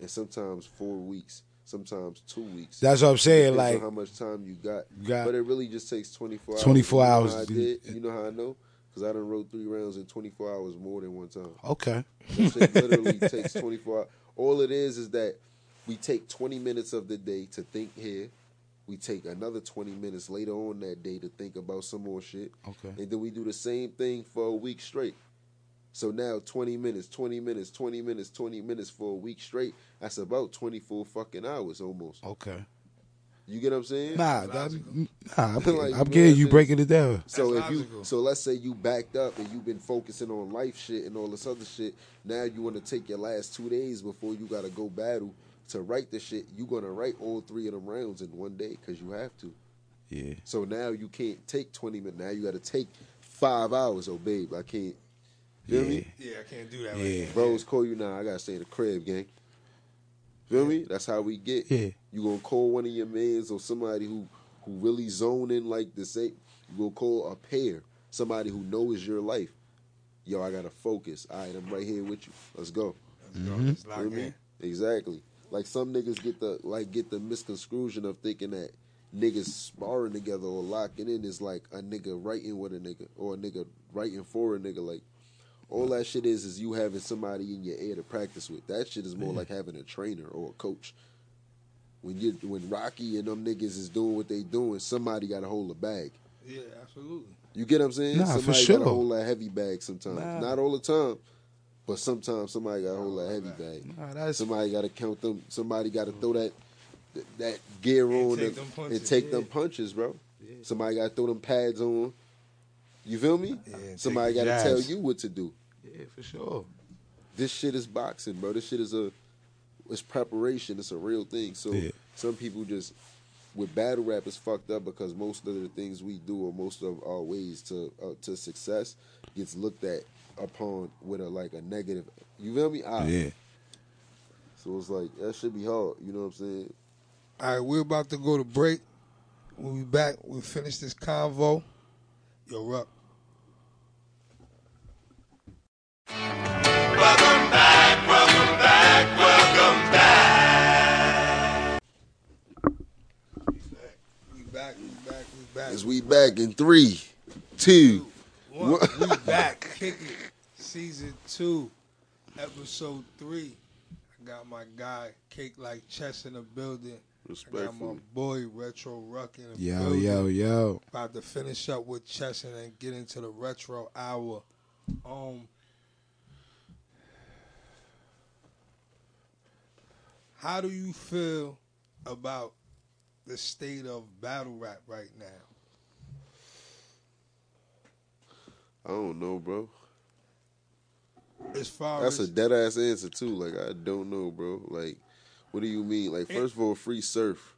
and sometimes four weeks, sometimes two weeks. that's what I'm saying. Like how much time you got. you got But it really just takes 24 hours. 24 You know hours how I to- did? You know how I know? Because I done wrote three rounds in 24 hours more than one time. okay, That shit [LAUGHS] literally takes 24 hours. All it is is that we take 20 minutes of the day to think here. We take another 20 minutes later on that day to think about some more shit. Okay. And then we do the same thing for a week straight. So now 20 minutes, 20 minutes, 20 minutes, 20 minutes for a week straight. That's about 24 fucking hours almost. Okay. You get what I'm saying? Nah, that, logical. Mm, nah. I'm, [LAUGHS] Like, you I'm getting you breaking it down. So That's if you so let's say you backed up and you've been focusing on life shit and all this other shit. Now you want to take your last two days before you got to go battle to write the shit. you're gonna write all three of them rounds in one day because you have to. Yeah. So now you can't take twenty minutes. Now you got to take five hours. Oh babe, I can't. Feel Yeah. me? Yeah, I can't do that. Yeah. Right now. Bros call you now. I gotta stay in the crib, gang. Feel me? That's how we get. Yeah. You gonna call one of your mans or somebody who who really zone in like the say. You gonna call a pair, somebody who knows your life. Yo, I gotta focus. All right, I'm right here with you. Let's go. Let's go. Mm-hmm. Let's lock Feel me? in. Exactly. Like some niggas get the like get the misconstruction of thinking that niggas sparring together or locking in is like a nigga writing with a nigga or a nigga writing for a nigga. Like all that shit is is you having somebody in your ear to practice with. That shit is more like having a trainer or a coach. When you when Rocky and them niggas is doing what they doing, somebody got to hold a bag. Yeah, absolutely. You get what I'm saying? Nah, for somebody sure. got to hold that heavy bag sometimes. Nah. Not all the time, but sometimes somebody got to hold that heavy bag. Nah, Somebody got to count them. Somebody got to throw that that- that gear on take and, them and take yeah. them punches, bro. Somebody got to throw them pads on. You feel me? Yeah, Somebody got to tell you what to do. yeah, for sure. This shit is boxing, bro. This shit is a it's preparation. It's a real thing. So Yeah. some people just with battle rap is fucked up because most of the things we do or most of our ways to uh, to success gets looked at upon with a like a negative. You feel me? Ah. Yeah. So it's like that should be hard. You know what I'm saying? All right, we're about to go to break. We'll be back. We'll finish this convo. Yo, Ruck. We back, we back, we back. As we back in three, two. One, we back. Kick it. Season two, episode three. I got my guy, CakeLyfe Chess in the building. I got my boy, Retro Ruck in the Yo, building. yo, yo. About to finish up with chess and then get into the retro hour. Um, how do you feel about the state of battle rap right now? I don't know, bro. As far That's as a dead ass answer too. Like I don't know, bro. Like, what do you mean? Like, first of all, free surf,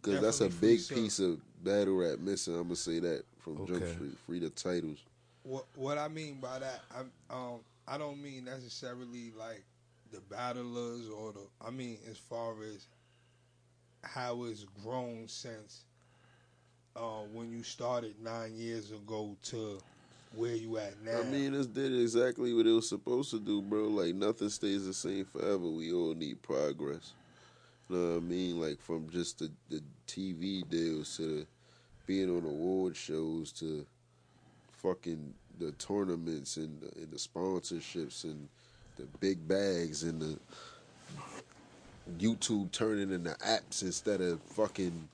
because that's a big surf. piece of battle rap missing. I'm gonna say that from Jump Street. Free the titles. what what I mean by that, I'm um I don't mean necessarily like the battlers or the I mean as far as how it's grown since uh when you started nine years ago to where you at now. I mean, this did exactly what it was supposed to do, bro. Like nothing stays the same forever. We all need progress. You know what I mean? Like from just the, the TV deals to the being on award shows to fucking the tournaments and the, and the sponsorships and the big bags and the YouTube turning into apps instead of fucking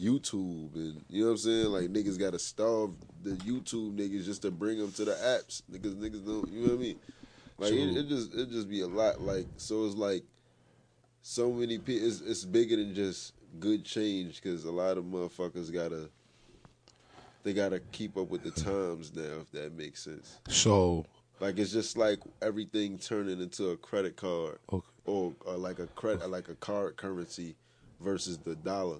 YouTube and you know what I'm saying? Like niggas gotta starve the YouTube niggas just to bring them to the apps. Niggas niggas don't you know what I mean? Like it, it just it just be a lot like so it's like so many people it's, it's bigger than just good change because a lot of motherfuckers gotta they gotta keep up with the times now if that makes sense. So, Like it's just like everything turning into a credit card okay. or, or like a credit like a card currency versus the dollar.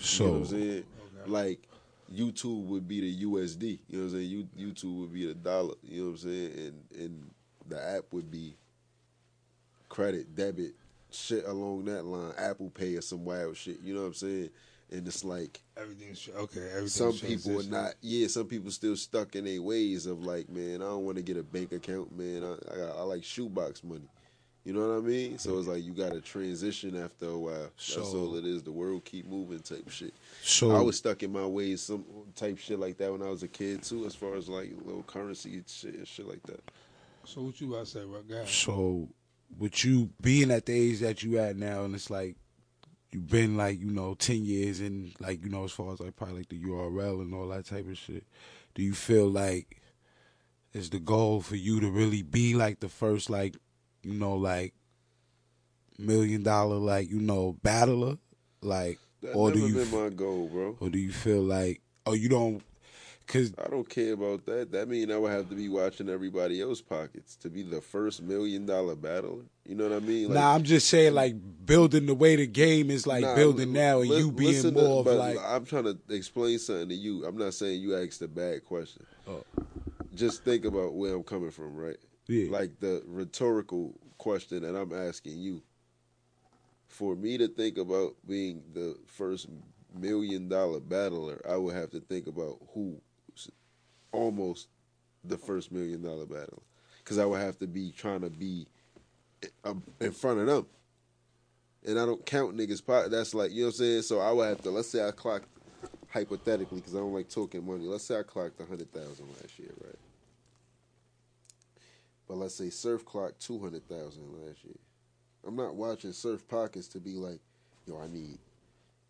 So, You know what I'm saying? Like YouTube would be the USD. You know what I'm saying? You, YouTube would be the dollar. You know what I'm saying? And and the app would be credit, debit, shit along that line. Apple Pay or some wild shit. You know what I'm saying? And it's like everything's okay. Everything's some people are not. Yeah, some people still stuck in their ways of like, man, I don't want to get a bank account, man. I I, got, I like shoebox money. You know what I mean? So it's like you got to transition after a while. That's all it is. The world keep moving type shit. so I was stuck in my ways, some type shit like that when I was a kid too, as far as like little currency and shit and shit like that. So what you about to say, Ruck? Go ahead. So, with you being at the age that you at now, and it's like you've been like you know ten years in like you know as far as like probably like the URL and all that type of shit. Do you feel like is the goal for you to really be like the first like you know like million dollar like you know battler like That or never do you been my goal, bro. or do you feel like oh you don't because I don't care about that. That mean I would have to be watching everybody else pockets to be the first million dollar battler. You know what I mean? Like, nah I'm just saying like building the way the game is like Nah, building now and li- you being listen to- more of like I'm trying to explain something to you. I'm not saying you asked a bad question. Oh. Just think about where I'm coming from, right? Yeah Like the rhetorical question that I'm asking you. For me to think about being the first million dollar battler, I would have to think about who almost the first million dollar battler. Because I would have to be trying to be um, in front of them. And I don't count niggas. That's like, you know what I'm saying? So I would have to, let's say I clocked, hypothetically, because I don't like talking money. Let's say I clocked 100000 last year, right? But let's say Surf clocked 200000 last year. I'm not watching Surf Pockets to be like, yo, I need,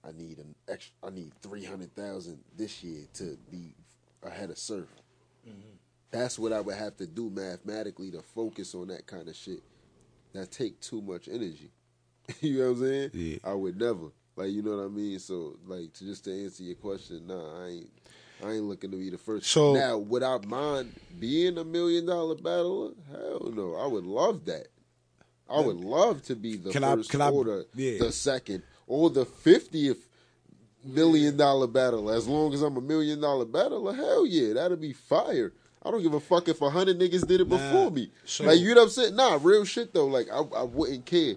I need an extra, I need 300000 this year to be ahead of Surf. Mm-hmm. That's what I would have to do mathematically to focus on that kind of shit. That take too much energy. [LAUGHS] you know what I'm saying? Yeah. I would never. Like you know what I mean? So like to just to answer your question, nah, I ain't I ain't looking to be the first. So- now, would I mind being a million dollar battler? Hell no. I would love that. I would love to be the first I- or the, yeah. the second or the fiftieth million dollar battler. As long as I'm a million dollar battler, hell yeah, that'd be fire. I don't give a fuck if a hundred niggas did it Nah, before me. like you know what I'm saying? Nah, real shit though. Like I, I wouldn't care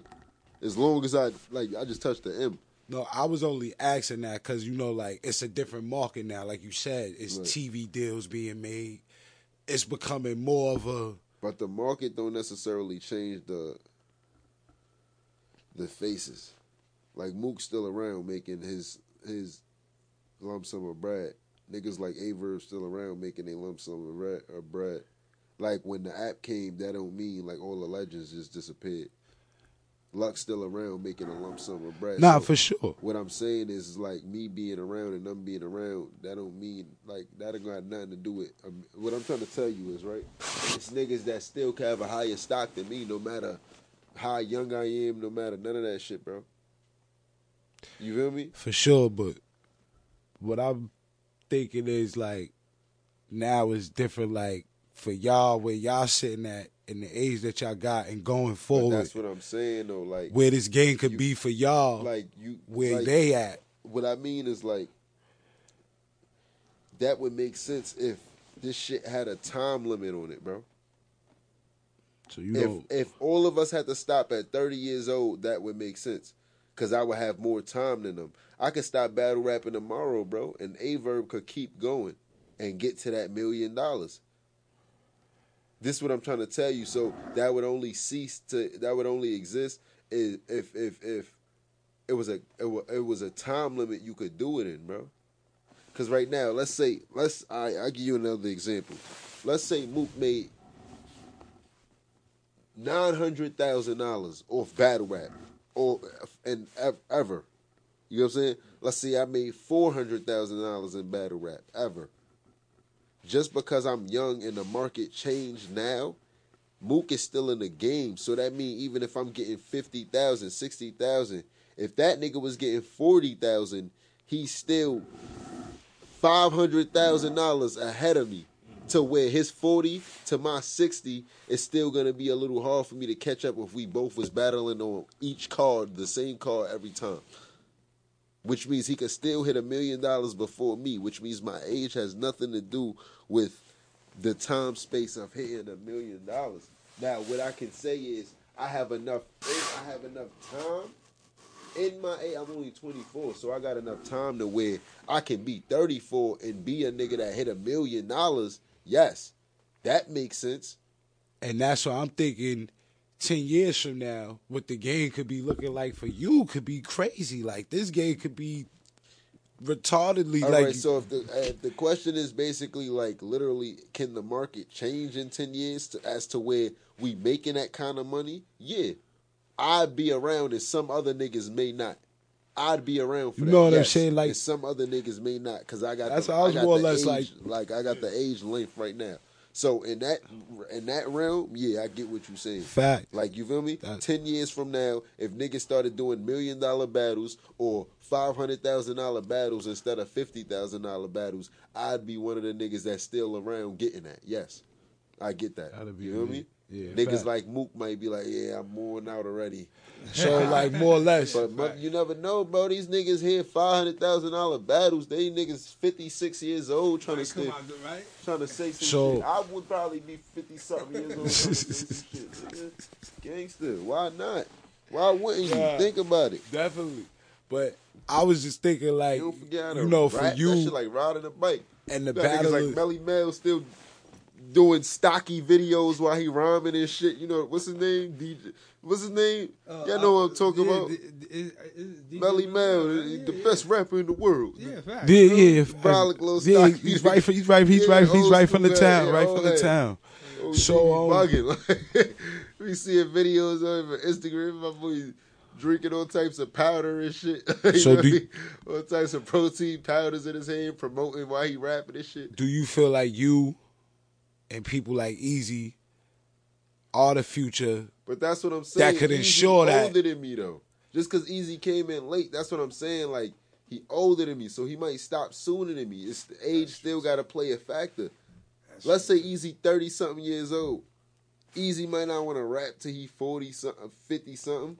as long as I like I just touched the M. No, I was only asking that because you know, like it's a different market now. Like you said, it's Right. TV deals being made. It's becoming more of a But the market don't necessarily change the the faces. Like Mook's still around making his his lump sum of bread. Niggas like Aye Verb still around making a lump sum of bread, of bread. Like when the app came, that don't mean like all the legends just disappeared. Lux still around making a lump sum of bread. nah So for sure. What I'm saying is like me being around and them being around. That don't mean like that ain't got nothing to do with. Um, what I'm trying to tell you is right. It's niggas that still can have a higher stock than me, no matter how young I am, no matter none of that shit, bro. You feel me? For sure, but what I'm thinking is like now is different. Like for y'all, where y'all sitting at in the age that y'all got and going But forward, that's what I'm saying though. Like, where this game could you- be for y'all, like you, where like, they at. what I mean is like that would make sense if this shit had a time limit on it, bro. So you if know, if all of us had to stop at 30 years old, that would make sense. Cause I would have more time than them. I could stop battle rapping tomorrow, bro, and Aye Verb could keep going and get to that million dollars. This is what I'm trying to tell you. So that would only cease to that would only exist if if if, it was a it was, a time limit you could do it in, bro. Cause right now, let's say let's I I give you another example. Let's say Mook made nine hundred thousand dollars off battle rap, or and ever. You know what I'm saying? Let's see, I made four hundred thousand dollars in battle rap ever. Just because I'm young and the market changed now, Mook is still in the game. So that means even if I'm getting 50,000, 60,000, if that nigga was getting 40,000, he's still $500,000 ahead of me to where his 40 to my 60 is still going to be a little hard for me to catch up if we both was battling on each card, the same card every time. Which means he could still hit a million dollars before me, which means my age has nothing to do with the time space of hitting a million dollars. Now, what I can say is I have enough I have enough time in my age. I'm only 24, so I got enough time to where I can be 34 and be a nigga that hit a million dollars. Yes, that makes sense. and that's why I'm thinking. Ten years from now, what the game could be looking like for you could be crazy. Like this game could be retardedly All right. like so if the if the question is basically like literally, can the market change in ten years to, as to where we making that kind of money? Yeah, I'd be around and some other niggas may not. I'd be around for You that. know what I'm saying? Like- some other niggas may not, because I got. That's the, how I was got more or less age, like- like I got the age length right now. So in that in that realm, yeah, I get what you're saying. Fact. Like you feel me? Ten years from now, if niggas started doing million dollar battles or five hundred thousand dollar battles instead of fifty thousand dollar battles, I'd be one of the niggas that's still around getting that. Yes, I get that. That'd be you feel me. Me? Yeah, niggas fact. like Mook might be like, yeah, I'm worn out already. So like more or less. But, but you never know, bro. These niggas here five hundred thousand dollar battles. They niggas fifty six years old trying to Right, stay, on, right? trying to say some So- shit. I would probably be fifty something years old trying to say some shit. [LAUGHS] Nigga. Gangster, why not? Why wouldn't you Nah. think about it? Definitely. But I was just thinking like You don't forget how to you know, for rap. that you shit like riding a bike. and the That battle like Melle Mel still doing stocky videos while he rhyming and shit. You know what's his name? DJ. What's his name? Uh, Y'all know what I'm uh, talking yeah, about. d- d- is- is DJ Melle Mel, the, Yeah, the yeah. best rapper in the world. Yeah, fact. Yeah, yeah. Brolic, little yeah, stocky. he's right. He's right. He's right. He's right from the town. Right yeah, from the town. Oh, So, so um, bugging. Like, [LAUGHS] we seeing videos on Instagram. My boy drinking all types of powder and shit. [LAUGHS] So know what do you- all types of protein powders in his hand, promoting while he rapping and shit. Do you feel like you and people like Eazy are the future? But that's what I'm saying. That could Eazy ensure that- older than me though. Just because Eazy came in late, that's what I'm saying. Like he older than me, so he might stop sooner than me. It's the age still got to play a factor. Let's say Eazy thirty something years old. Eazy might not want to rap till he forty something, fifty something.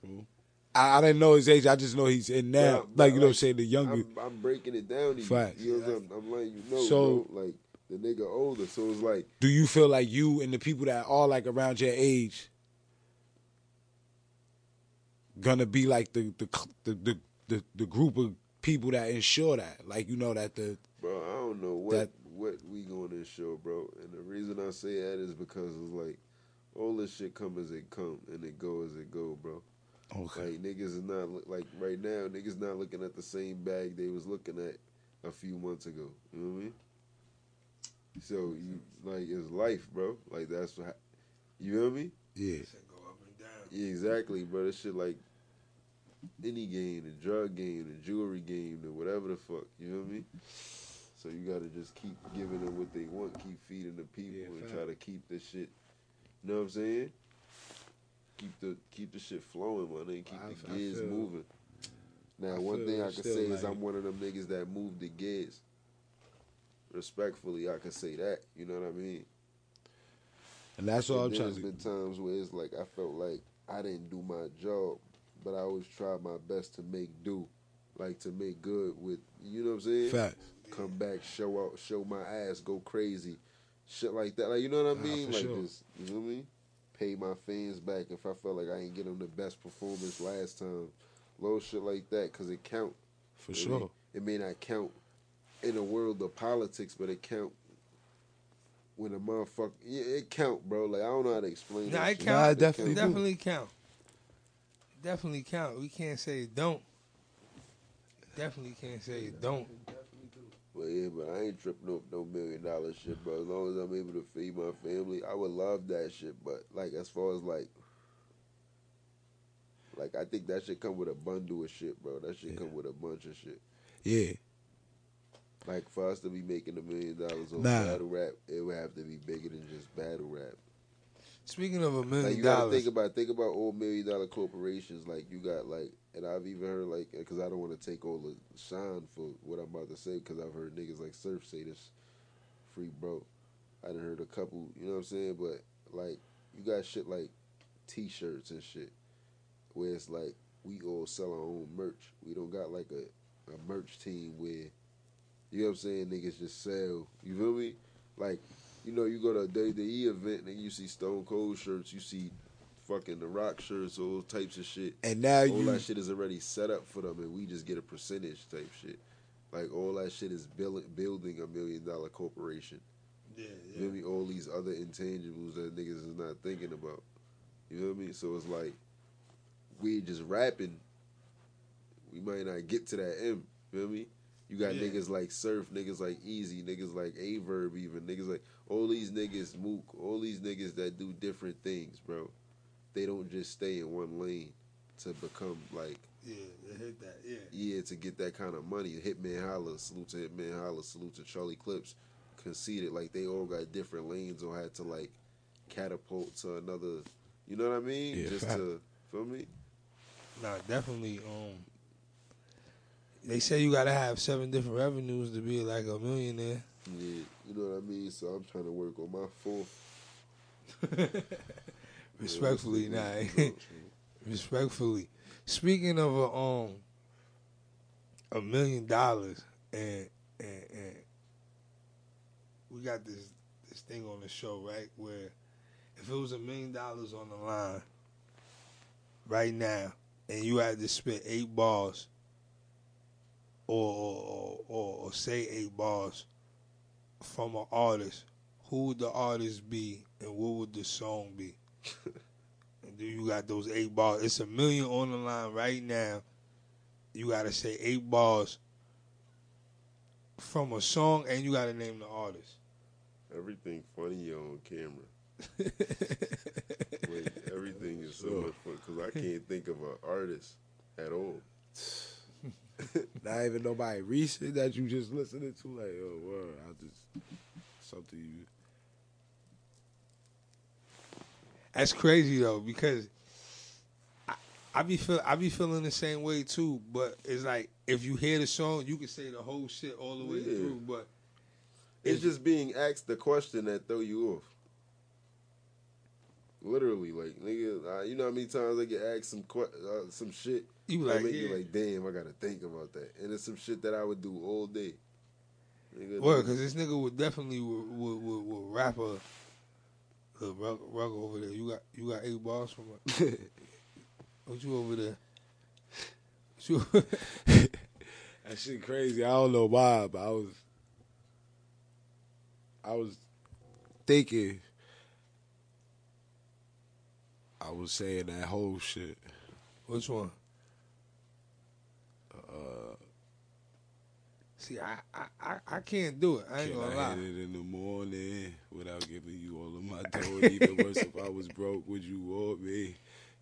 True. I, I didn't know his age. I just know he's in now. Yeah, like but you know, what I'm saying the younger. I'm, I'm breaking it down to you. Facts. You know what I'm, I'm letting you know. So- bro. like the nigga older, so it's like do you feel like you and the people that are like around your age gonna be like the the the the, the, the group of people that ensure that, like you know that the Bro, I don't know what That- what we going to show, bro. And the reason I say that is because it's like all this shit come as it come and it go as it go, bro. okay Like niggas is not like right now. Niggas not looking at the same bag they was looking at a few months ago. You know what I mean? So you like it's life, bro. Like that's what you know what I mean? yeah go up and down. Yeah, exactly, bro. This shit like any game, the drug game, the jewelry game, the whatever the fuck. You know what I mean? So you gotta just keep giving them what they want, keep feeding the people, Yeah, and fact. try to keep the shit. You know what I'm saying? Keep the keep the shit flowing, man. And keep I- the I gears feel- moving. Now, I one thing I can still say is I'm one of them niggas that move the gears. Respectfully, I can say that. You know what I mean? and that's all I'm And trying there's been times where it's like I felt like I didn't do my job, but I always tried my best to make do, like to make good with you know what I'm saying. fact Come back, show out, show my ass, go crazy, shit like that. Like you know what I Nah, mean? for like sure. just you know what I mean? Pay my fans back if I felt like I ain't get them the best performance last time. Little shit like that, cause it count. for sure. it may not count in a world of politics, but it count when a motherfucker. Yeah, it count, bro. Like I don't know how to explain. Nah, that it shit. count. Nah, it It definitely count. do. Definitely count. Definitely count. We can't say it don't. Definitely can't say it don't. But yeah, but I ain't tripping off no million dollar shit, bro. As long as I'm able to feed my family, I would love that shit. But like as far as like. Like I think that should come with a bundle of shit, bro. That should Yeah. come with a bunch of shit. Yeah, Like for us to be making a million dollars on Nah. battle rap, it would have to be bigger than just battle rap. Speaking of a Like million you gotta dollars, think about think about all million dollar corporations. Like you got like, and I've even heard like, because I don't want to take all the shine for what I'm about to say, because I've heard niggas like Surf say this, free bro. I done heard a couple, you know what I'm saying, but like you got shit like T-shirts and shit, where it's like we all sell our own merch. We don't got like a, a merch team where, you know what I'm saying, niggas just sell. You feel me? Like you know, you go to a WWE event and you see Stone Cold shirts, you see fucking The Rock shirts, all types of shit. and now all you that shit is already set up for them, and we just get a percentage type shit. Like all that shit is building building a million dollar corporation. yeah, You feel me? All these other intangibles that niggas is not thinking about. You know what I mean? So it's like we just rapping. We might not get to that M. You feel me? You got Yeah. niggas like Surf, niggas like Eazy, niggas like Aye Verb, even niggas like all these niggas Mook, all these niggas that do different things, bro. They don't just stay in one lane to become like Yeah, hit that. Yeah. yeah to get that kind of money. Hitman Holla, salute to Hitman Holla, salute to Charlie Clips, Conceited like they all got different lanes or had to like catapult to another. You know what I mean? Yeah, Just fact. to feel me. Nah, definitely. Um, they say you gotta have seven different revenues to be like a millionaire. Yeah, you know what I mean. So I'm trying to work on my fourth. [LAUGHS] Respectfully, Yeah, nah. [LAUGHS] Respectfully. Speaking of a um a million dollars and and and we got this this thing on the show, right? Where if it was a million dollars on the line right now and you had to spit eight bars or or, or, or say eight bars from an artist, who would the artist be and what would the song be? [LAUGHS] And then you got those eight bars. It's a million on the line right now. You got to say eight bars from a song, and you got to name the artist. Everything funny on camera. [LAUGHS] Wait, everything is so Sure. much fun because I can't think of an artist at all. [SIGHS] [LAUGHS] [LAUGHS] Not even nobody recent that you just listening to. Like, oh, word, I just something you. That's crazy though, because I, I be feel I be feeling the same way too. But it's like if you hear the song, you can say the whole shit all the way Yeah. through. But It's just being asked the question that throw you off. Literally, like nigga, uh, you know how many times I get asked some que- uh, some shit you like, make yeah. like, damn, I gotta think about that, and it's some shit that I would do all day. Nigga, Well, because this nigga would definitely would, would, would, would rap a, rug, rug over there. You got you got eight balls from a, [LAUGHS] what you over there? What you, [LAUGHS] That shit crazy. I don't know why, but I was, I was thinking. I was saying that whole shit. which one? Uh, See, I, I, I, I can't do it. I ain't Can gonna I lie. hit it in the morning without giving you all of my dough? Even worse, if I was broke, would you want me?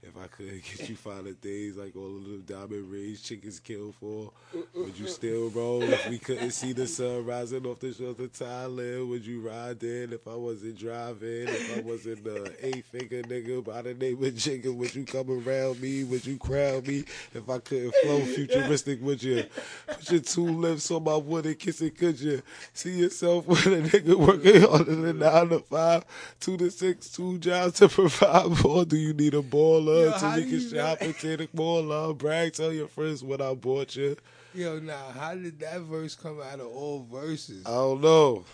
If I couldn't get you finer things like all of them diamond rings chickens killed for, would you still roll? If we couldn't see the sun rising off the shores of Thailand, would you ride in? If I wasn't driving, if I wasn't the eight finger nigga by the name of Jigga, would you come around me? Would you crown me? If I couldn't flow futuristic, would you put your two lips on my wood and kiss it? Could you see yourself with a nigga working harder than nine to five, two to six, two jobs to provide for? Do you need a baller Yo, so how we do can you shop know- and take a baller? Brag, tell your friends what I bought you. Yo, now, how did that verse come out of all verses? I don't know.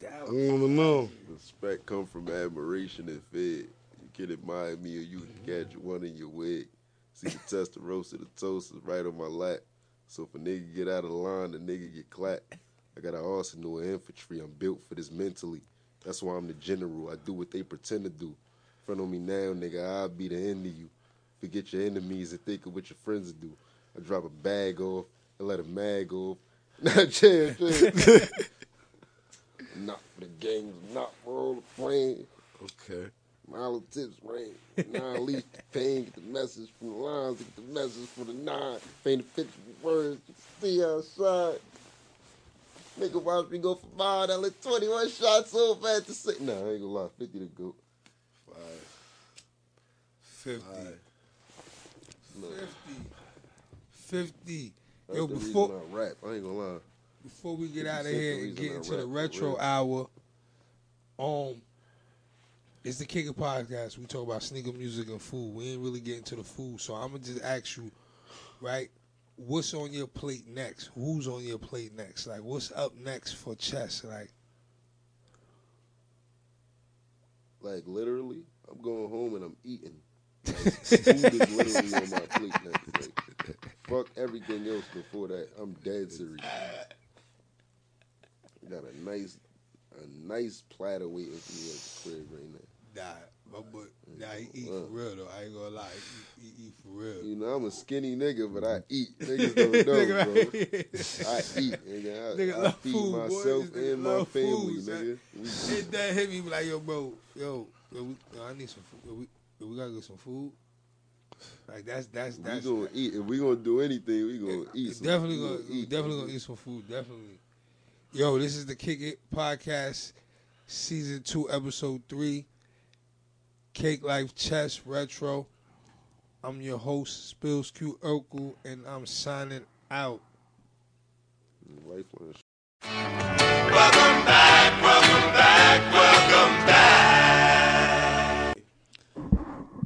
That I was- don't know. Respect come from admiration and fed. You can admire me or you can catch one in your wig. See the test the roast of the toast is right on my lap. So if a nigga get out of line, the nigga get clapped. I got an arsenal of infantry. I'm built for this mentally. That's why I'm the general. I do what they pretend to do. Front on me now, nigga, I'll be the end of you. Forget your enemies and think of what your friends do. I drop a bag off and let a mag off. [LAUGHS] Not chill. [LAUGHS] not for the games, not for all the flame. Okay. Milo tips rain. Nine leaf the pain, get the message from the lines, get the message from the nine. Paint the picture with words, see outside. Nigga watch me go for five, I let 21 shots so fast to say. Nah, I ain't gonna lie, 50 to go. Five. 50. Five. No, 50. 50. that's Yo, before I rap. I ain't gonna lie. before we get out of here and get into the retro hour, um, it's the Kicker Podcast. We talk about sneaker music and food. We ain't really getting to the food, so I'm gonna just ask you, right? What's on your plate next? Who's on your plate next? Like, what's up next for chess? Like, Like, literally, I'm going home and I'm eating. Like, [LAUGHS] food is literally on my plate next. Like, fuck everything else before that. I'm dead serious. Got a nice, a nice platter waiting for me at the crib right now. nah, my boy, nah, he eat for real though. I ain't gonna lie, he, he eat for real. You know, I'm a skinny nigga, but I eat. [LAUGHS] Niggas don't know, Nigga, bro. I eat, nigga. I, Nigga I feed food, myself nigga and my family, food, nigga. We- Hit that hit me be like, yo, bro, yo, yo, we, yo I need some food. Yo, we, yo, we gotta get some food. Like that's that's that's. We gonna eat. If we gonna do anything, we gonna eat. Some- definitely we gonna, eat. definitely gonna eat some food. Definitely. Yo, this is the Kick It podcast, season two, episode three. CakeLyfe Chess Retro. I'm your host, Spills Q Urkel, and I'm signing out. Lifeline.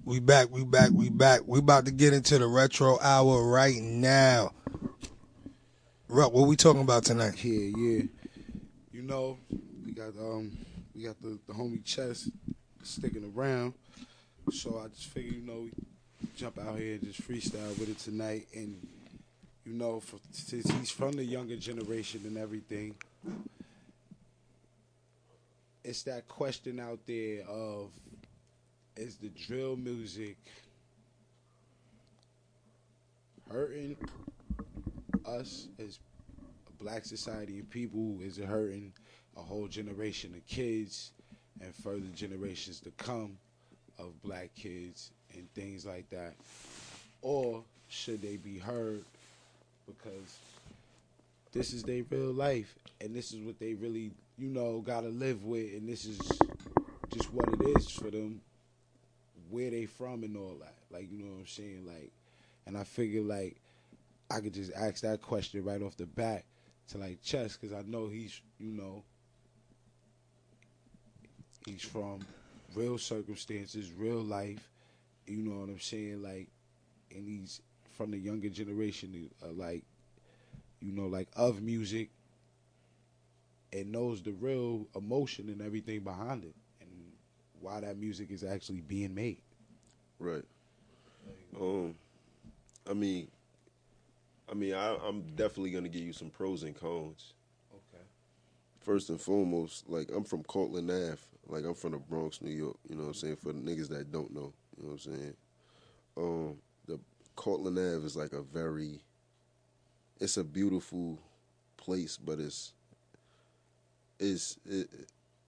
We back, we back, we back. We about to get into the retro hour right now. Ruck, what we talking about tonight? Yeah, yeah. You know, we got um we got the, the homie chess sticking around. So I just figured, you know, jump out here and just freestyle with it tonight and you know, for, since he's from the younger generation and everything, it's that question out there of is the drill music hurting us as a black society and people? Is it hurting a whole generation of kids and further generations to come of black kids and things like that? Or should they be heard because this is their real life and this is what they really, you know, gotta live with and this is just what it is for them, where they from and all that. Like, you know what I'm saying? Like and I figure like I could just ask that question right off the bat to like Chess because I know he's you know he's from real circumstances, real life. You know what I'm saying? Like, and he's from the younger generation, uh, like you know, like of music, and knows the real emotion and everything behind it, and why that music is actually being made. Right. Um, I mean, I mean, I, I'm definitely gonna give you some pros and cons. Okay. First and foremost, like I'm from Courtlandt Ave. Like I'm from the Bronx, New York. You know what I'm saying? For the niggas that don't know, you know what I'm saying? Um, the Courtlandt Ave is like a very, it's a beautiful place, but it's, it's it,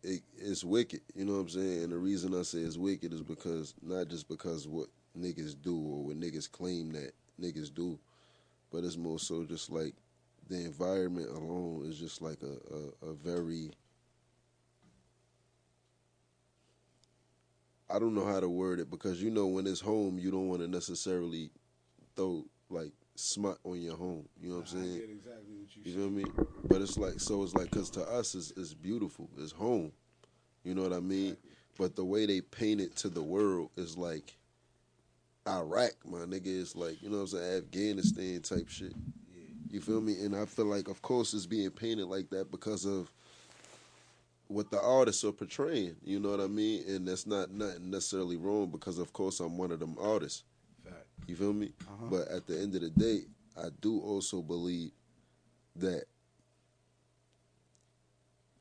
it it's wicked. You know what I'm saying? And the reason I say it's wicked is because not just because what niggas do or what niggas claim that niggas do, but it's more so just like the environment alone is just like a, a, a very I don't know how to word it because you know when it's home you don't want to necessarily throw like smut on your home. You know what I'm saying? get exactly what you, You me? But it's like so it's like because to us it's, it's beautiful. It's home. You know what I mean? But the way they paint it to the world is like Iraq, my nigga. It's like you know what I'm saying, Afghanistan type shit. You feel me? And I feel like, of course, it's being painted like that because of what the artists are portraying. You know what I mean? And that's not nothing necessarily wrong because, of course, I'm one of them artists. Fact. You feel me? Uh-huh. But at the end of the day, I do also believe that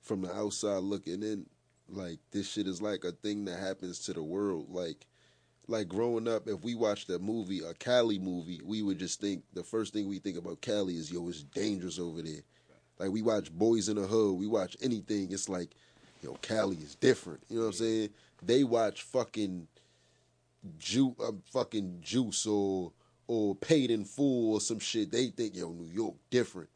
from the outside looking in, like this shit is like a thing that happens to the world. Like, like growing up, if we watched a movie, a Cali movie, we would just think the first thing we think about Cali is yo, it's dangerous over there. Like we watch Boyz n the Hood, we watch anything, it's like, yo, Cali is different. You know what I'm saying? They watch fucking ju- uh, fucking juice or or paid in full or some shit. They think yo, New York different.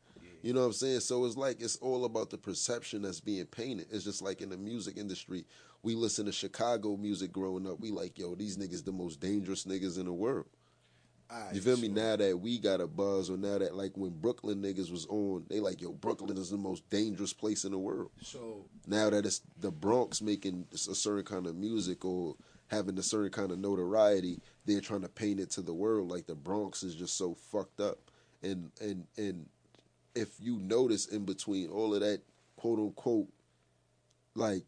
You know what I'm saying? So it's like it's all about the perception that's being painted. It's just like in the music industry, we listen to Chicago music growing up. We like, yo, these niggas the most dangerous niggas in the world. Alright, You feel me? Now that we got a buzz, or now that like when Brooklyn niggas was on, they like, yo, Brooklyn is the most dangerous place in the world. So Now that it's the Bronx making a certain kind of music or having a certain kind of notoriety, they're trying to paint it to the world like the Bronx is just so fucked up. And and and if you notice in between all of that quote unquote like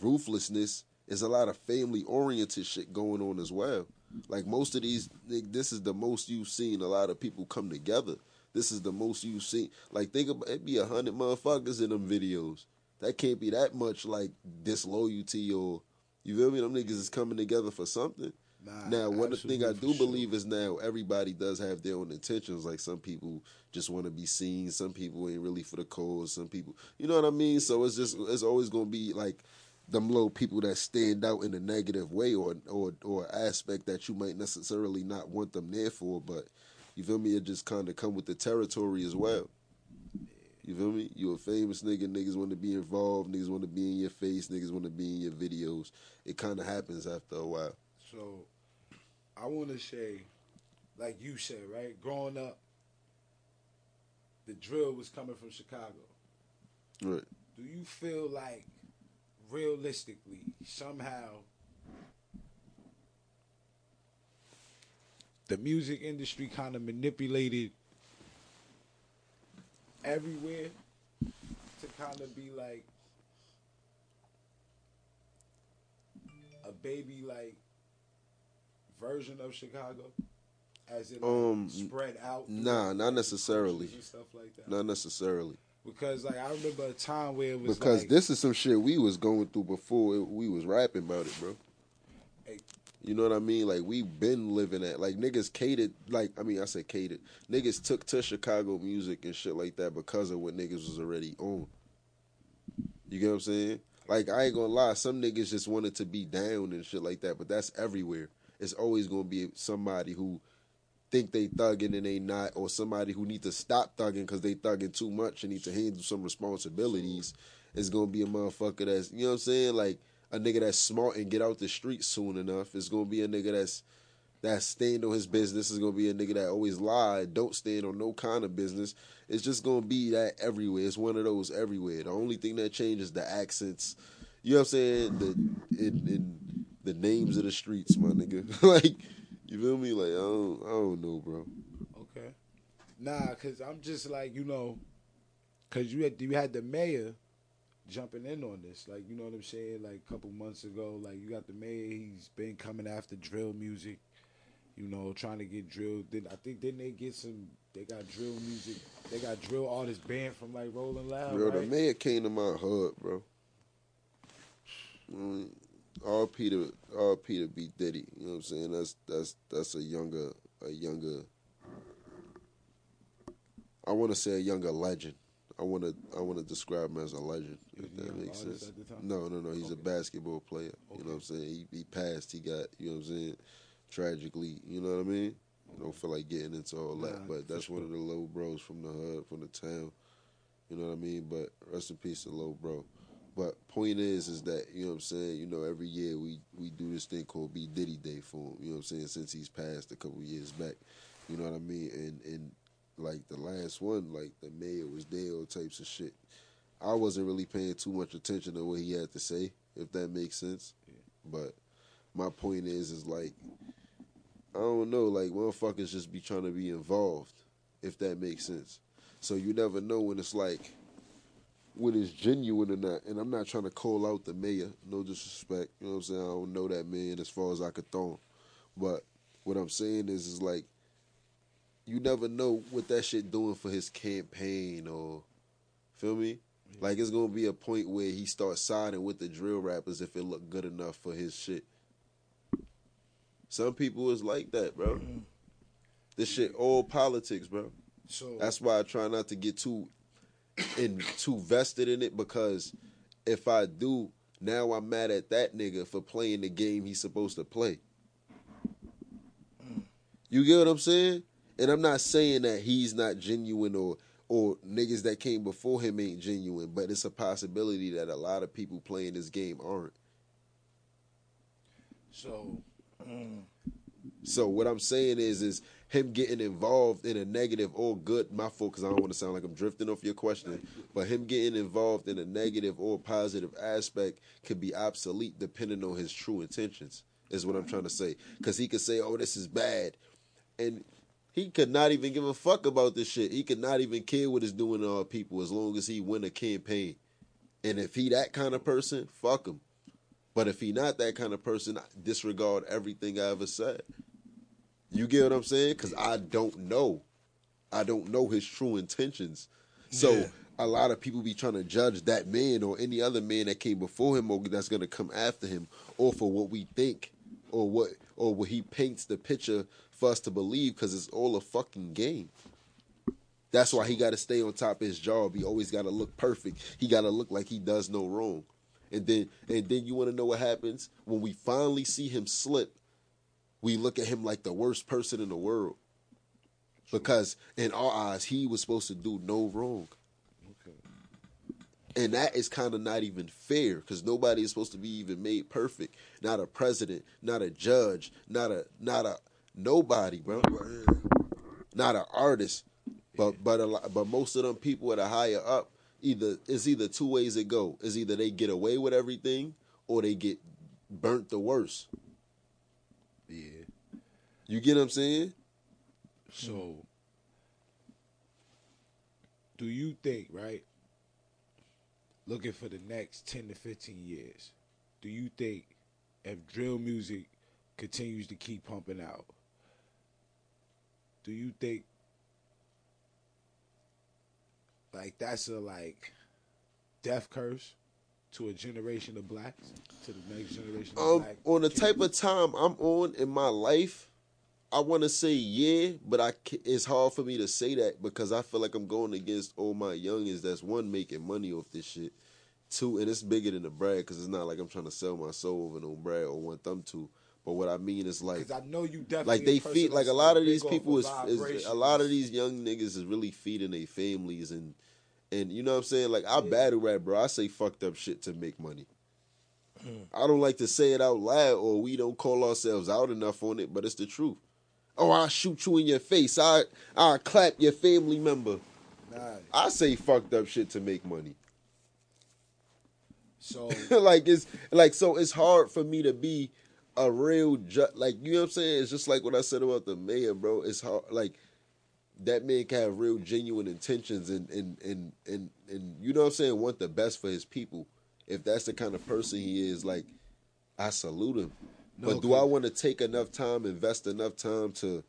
ruthlessness is a lot of family oriented shit going on as well. Like most of these, this is the most you've seen a lot of people come together. This is the most you've seen. Like think about it, be a hundred motherfuckers in them videos. That can't be that much like disloyalty or you feel me? Them niggas is coming together for something. Nah, now, one thing I do sure. believe is now everybody does have their own intentions. Like some people just want to be seen. Some people ain't really for the cause. Some people, you know what I mean. So it's just it's always gonna be like them little people that stand out in a negative way or or or aspect that you might necessarily not want them there for, but you feel me? It just kind of come with the territory as well. You feel me? You a famous nigga, niggas want to be involved, niggas want to be in your face, niggas want to be in your videos. It kind of happens after a while. So I want to say, like you said, right? Growing up, the drill was coming from Chicago. Right. Do you feel like, realistically, somehow, the music industry kind of manipulated everywhere to kind of be like a baby like version of Chicago, as it like Um, spread out. nah, not necessarily. like that. Not necessarily. Because like I remember a time where it was Because like, this is some shit we was going through before it, we was rapping about it, bro. Hey. You know what I mean? Like we been living at like niggas catered like I mean I said catered. Niggas took to Chicago music and shit like that because of what niggas was already on. You get what I'm saying? Like I ain't gonna lie, some niggas just wanted to be down and shit like that, but that's everywhere. It's always gonna be somebody who think they thugging and they not, or somebody who need to stop thugging because they thugging too much and need to handle some responsibilities. Is gonna be a motherfucker that's you know what I'm saying, like a nigga that's smart and get out the streets soon enough. It's gonna be a nigga that's that stand on his business. Is gonna be a nigga that always lie, don't stand on no kind of business. It's just gonna be that everywhere. It's one of those everywhere. The only thing that changes the accents. You know what I'm saying? The in, in the names of the streets, my nigga. [LAUGHS] like you feel me? Like I don't I don't know, bro. Okay. Nah, cause I'm just like you know, cause you had you had the mayor jumping in on this, like you know what I'm saying. Like a couple months ago, like you got the mayor. He's been coming after drill music, you know, trying to get drill. Then I think didn't they get some? They got drill music. They got drill artists banned from like Rolling Loud. Bro, the mayor came to my hood, bro. Mm, All Peter, all Peter B Diddy. You know what I'm saying? That's that's that's a younger, a younger. I want to say a younger legend. I want to I want to describe him as a legend. If that makes sense. the? No, no, no. He's a basketball player. You know what I'm saying? He, he passed. He got. You know what I'm saying? Tragically. You know what I mean? I don't feel like getting into all that, but that's one of the low bros from the hood, from the town. You know what I mean? But rest in peace to low bro. But point is, is that you know what I'm saying. You know, every year we we do this thing called B Diddy Day for him. You know what I'm saying? Since he's passed a couple years back. You know what I mean? And and like the last one, like the mayor was there, all types of shit. I wasn't really paying too much attention to what he had to say, if that makes sense. But my point is, is like I don't know, like motherfuckers just be trying to be involved, if that makes sense. So you never know when it's like when it's genuine or not. And I'm not trying to call out the mayor, no disrespect. You know what I'm saying? I don't know that man as far as I could throw him. But what I'm saying is is like you never know what that shit doing for his campaign or feel me? Like it's gonna be a point where he starts siding with the drill rappers if it look good enough for his shit. Some people is like that, bro. Mm-hmm. This shit all politics, bro. So That's why I try not to get too in too vested in it because if I do, now I'm mad at that nigga for playing the game he's supposed to play. You get what I'm saying? And I'm not saying that he's not genuine or or niggas that came before him ain't genuine, but it's a possibility that a lot of people playing this game aren't. so mm. So what I'm saying is, is him getting involved in a negative or good. My fault, because I don't want to sound like I'm drifting off your question. But him getting involved in a negative or positive aspect could be obsolete depending on his true intentions. Is what I'm trying to say. Because he could say, "Oh, this is bad," and he could not even give a fuck about this shit. He could not even care what it's doing to our people as long as he win a campaign. And if he that kind of person, fuck him. But if he not that kind of person, disregard everything I ever said. You get what I'm saying? Because I don't know. I don't know his true intentions. So Yeah. a lot of people be trying to judge that man or any other man that came before him or that's gonna come after him, or for what we think, or what or what he paints the picture for us to believe, because it's all a fucking game. That's why he got to stay on top of his job. He always got to look perfect. He got to look like he does no wrong. And then and then you want to know what happens when we finally see him slip. We look at him like the worst person in the world because in our eyes he was supposed to do no wrong. Okay. And that is kind of not even fair because nobody is supposed to be even made perfect. Not a president, not a judge, not a not a nobody, bro. Not an artist, but but a lot, but most of them people that are higher up, either it's either two ways it go. Is either they get away with everything or they get burnt the worst. Yeah. You get what I'm saying? So, do you think, right? Looking for the next 10 to 15 years, do you think if drill music continues to keep pumping out, do you think like that's a like death curse to a generation of blacks, to the next generation of Um, on the kids? type of time I'm on in my life, I want to say yeah, but I it's hard for me to say that because I feel like I'm going against all my youngins. That's one making money off this shit. Two, and it's bigger than the brag because it's not like I'm trying to sell my soul over no brag or want them to. But what I mean is like, I know you definitely like they feed like a lot of these people is, is a lot of these young niggas is really feeding their families and and you know what I'm saying? Like I battle rap bro. I say fucked up shit to make money. Mm. I don't like to say it out loud or we don't call ourselves out enough on it but it's the truth. Oh I'll shoot you in your face. I I'll clap your family member. Nah, I say fucked up shit to make money. So [LAUGHS] like it's like so it's hard for me to be a real ju- like you know what I'm saying. It's just like what I said about the mayor, bro. It's hard like that man can have real genuine intentions and and and and and you know what I'm saying. Want the best for his people. If that's the kind of person he is, like I salute him. No, but do I want to take enough time, invest enough time to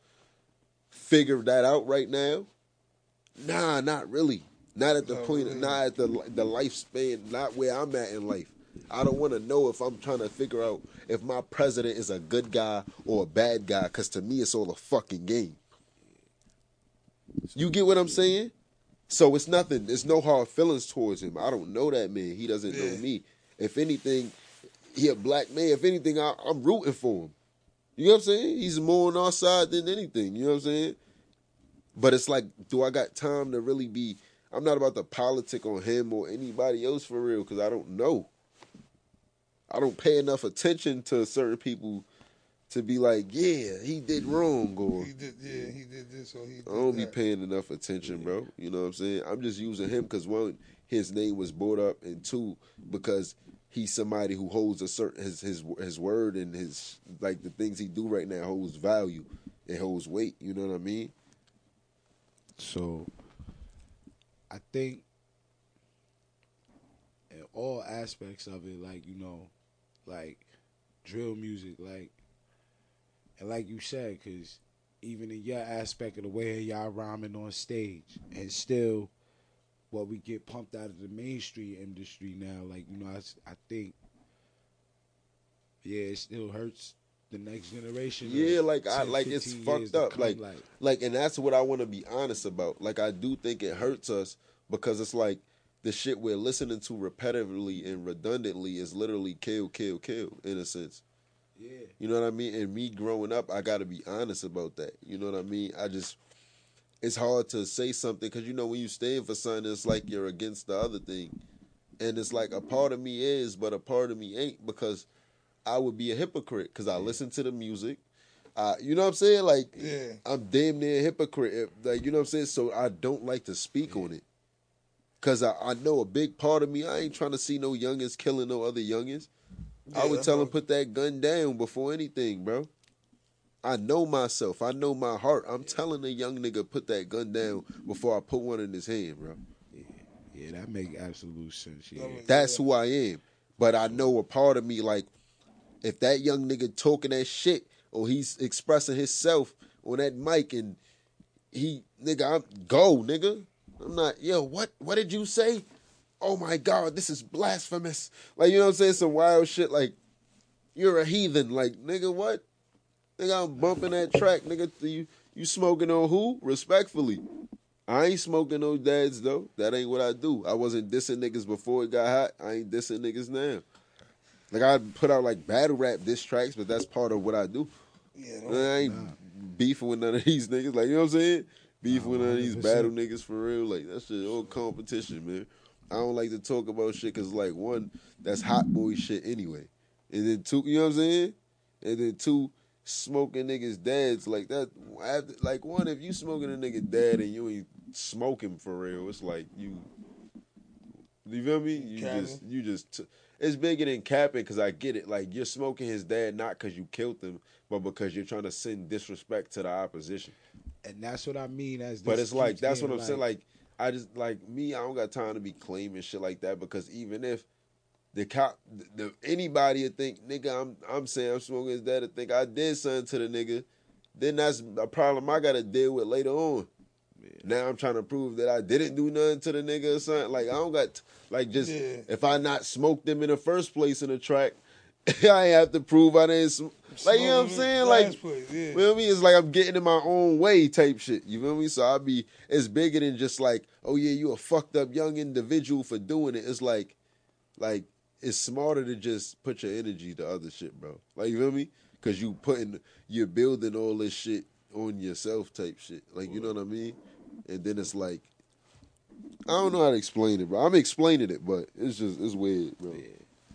figure that out right now? Nah, not really. Not at the point. Not at the the lifespan. Not where I'm at in life. I don't want to know if I'm trying to figure out if my president is a good guy or a bad guy. Because to me, it's all a fucking game. You get what I'm saying? So it's nothing. There's no hard feelings towards him. I don't know that man. He doesn't know me. If anything, he a black man. If anything, I, I'm rooting for him. You know what I'm saying? He's more on our side than anything. You know what I'm saying? But it's like, do I got time to really be? I'm not about to politic on him or anybody else for real because I don't know. I don't pay enough attention to certain people to be like, yeah, he did wrong or He did, yeah, he did this or he did I don't be paying enough attention, bro. You know what I'm saying? I'm just using him because one, his name was brought up, and two, because he's somebody who holds a certain his his his word and his like the things he do right now holds value, it holds weight. You know what I mean? So I think in all aspects of it, like, you know, like drill music, like and like you said, cause even in your aspect of the way y'all rhyming on stage and still what we get pumped out of the mainstream industry now, like, you know, I think yeah, it still hurts the next generation. Yeah, like I like it's fucked up. come, Like like, and that's what I want to be honest about. Like, I do think it hurts us because it's like the shit we're listening to repetitively and redundantly is literally kill, kill, kill in a sense. Yeah. You know what I mean? And me growing up, I got to be honest about that. You know what I mean? I just, it's hard to say something because you know when you stand for something, it's like you're against the other thing, and it's like a part of me is, but a part of me ain't because I would be a hypocrite because I listen to the music. Uh, you know what I'm saying? Like, Yeah. I'm damn near a hypocrite. If, like, you know what I'm saying? So I don't like to speak on it. Cause I, I know a big part of me, I ain't trying to see no youngins killing no other youngins. I would tell him put that gun down before anything, bro. I know myself. I know my heart. I'm telling a young nigga put that gun down before I put one in his hand, bro. Yeah, that make absolute sense. Yeah. That's who I am. But I know a part of me, like, if that young nigga talking that shit or he's expressing himself on that mic and he, nigga, I'm go, nigga. I'm not, yo, what, what did you say? Oh my God, this is blasphemous. Like, you know what I'm saying? Some wild shit like, you're a heathen. Like, nigga, what? Nigga, I'm bumping that track, nigga. You, you smoking on who? Respectfully. I ain't smoking no dads though. That ain't what I do. I wasn't dissing niggas before it got hot. I ain't dissing niggas now. Like I put out like battle rap diss tracks, but that's part of what I do. Yeah, I ain't beefing with none of these niggas. Like you know what I'm saying? Beefing with none of these battle niggas for real. Like that shit all competition, man. I don't like to talk about shit because like one, that's hot boy shit anyway, and then two, you know what I'm saying? And then two, smoking niggas dads like that. After, like one, if you smoking a nigga dad and you ain't smoking for real, it's like you. You feel me? You Capping. just you just. T- it's bigger than capping because I get it. Like you're smoking his dad not because you killed him, but because you're trying to send disrespect to the opposition. And that's what I mean as. But it's like that's what I'm saying. Like I just like me, I don't got time to be claiming shit like that because even if the cop, the, the anybody would think nigga, I'm I'm saying I'm smoking his dad to think I did something to the nigga, then that's a problem I got to deal with later on. Now I'm trying to prove that I didn't do nothing to the nigga or something. Like I don't got like just Yeah. if I not smoked them in the first place in the track, [LAUGHS] I have to prove I didn't. Sm- like you know what I'm saying? Like place, yeah. you feel me? It's like I'm getting in my own way type shit. You feel me? So I be it's bigger than just like, oh yeah, you a fucked up young individual for doing it. It's like like it's smarter to just put your energy to other shit, bro. Like you feel me? Cause you putting you're building all this shit on yourself type shit. Like you know what I mean? And then it's like I don't know how to explain it, bro. I'm explaining it, but it's just it's weird, bro.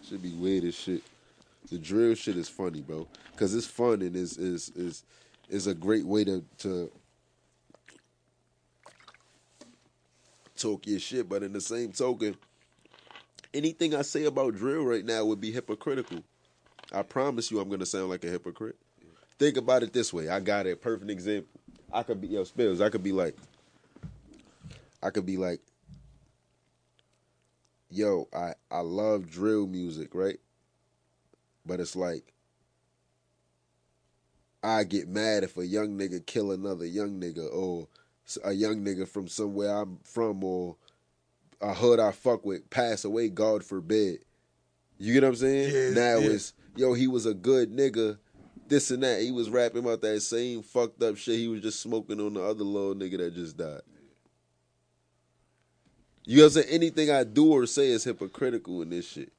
Should be weird as shit. The drill shit is funny, bro, because it's fun and is is is is a great way to to talk your shit. But in the same token, anything I say about drill right now would be hypocritical. I promise you, I'm gonna sound like a hypocrite. Think about it this way. I got a perfect example. I could be yo spills. I could be like, I could be like, yo, I I love drill music, right? But it's like I get mad if a young nigga kill another young nigga or a young nigga from somewhere I'm from or a hood I fuck with pass away, God forbid. You get what I'm saying? Now yeah. it's yo, he was a good nigga, this and that. He was rapping about that same fucked up shit he was just smoking on the other little nigga that just died. You know what I'm saying? Anything I do or say is hypocritical in this shit.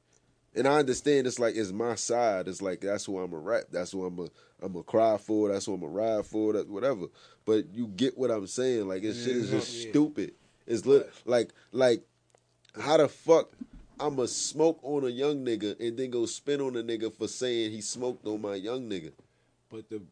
And I understand it's like it's my side. It's like that's who I'm a rap. That's who I'm a I'm a cry for. That's who I'm a ride for. That whatever. But you get what I'm saying. Like this shit is just Yeah. stupid. It's lit, like like how the fuck I'ma smoke on a young nigga and then go spin on a nigga for saying he smoked on my young nigga. But the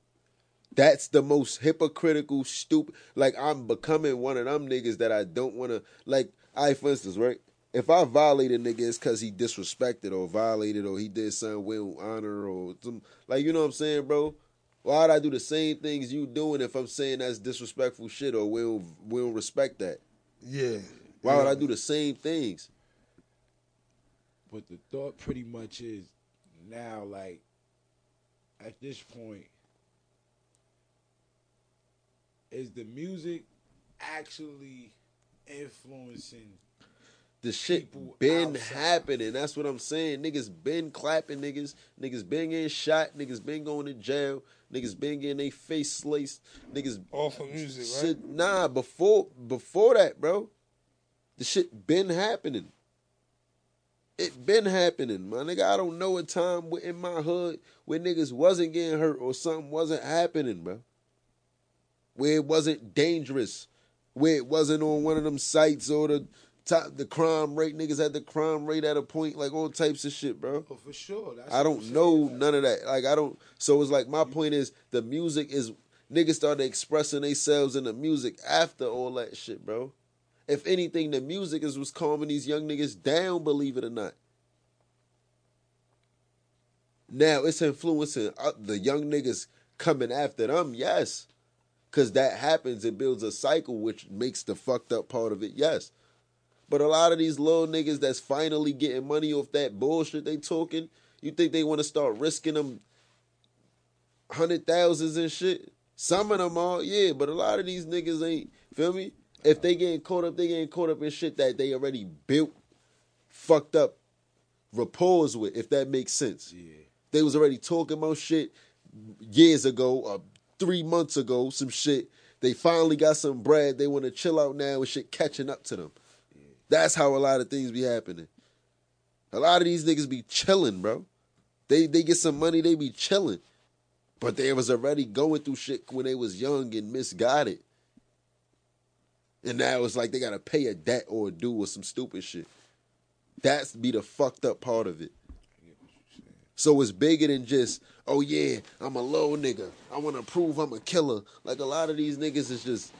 That's the most hypocritical, stupid. Like I'm becoming one of them niggas that I don't want to. Like I, for instance, right? If I violate a nigga, it's because he disrespected or violated or he did something don't honor or some. Like you know what I'm saying, bro? Why'd I do the same things you doing if I'm saying that's disrespectful shit or we don't we don't respect that? yeah. Why yeah. would I do the same things? but the thought pretty much is now like at this point is the music actually influencing The shit been outside. happening. That's what I'm saying. Niggas been clapping niggas. Niggas been getting shot. Niggas been going to jail. Niggas been getting their face sliced. Niggas Off of music, right? shit. Nah, before before that, bro. The shit been happening. It been happening, my nigga. I don't know a time in my hood where niggas wasn't getting hurt or something wasn't happening, bro. Where it wasn't dangerous. Where it wasn't on one of them sites or the top the crime rate. Niggas had the crime rate at a point, like all types of shit, bro. oh for sure that's I don't know none of that. Like I don't. So it's like my point is the music is niggas started expressing themselves in the music after all that shit, bro. If anything, the music is what's calming these young niggas down. Believe it or not. Now it's influencing uh, the young niggas coming after them. Yes, because that happens. It builds a cycle, which makes the fucked up part of it. Yes. But a lot of these little niggas that's finally getting money off that bullshit they talking, you think they want to start risking them hundred thousands and shit? Some of them are, yeah, but a lot of these niggas ain't. Feel me? If they getting caught up, they getting caught up in shit that they already built, fucked up rapport with. If that makes sense. yeah They was already talking about shit years ago, or three months ago, some shit. They finally got some bread. They want to chill out now and shit catching up to them. That's how a lot of things be happening. A lot of these niggas be chilling, bro. They they get some money, they be chilling. But they was already going through shit when they was young and misguided. And now it's like they gotta pay a debt or a due or some stupid shit. That's be the fucked up part of it. So it's bigger than just, oh yeah, I'm a low nigga. I wanna prove I'm a killer. Like a lot of these niggas is just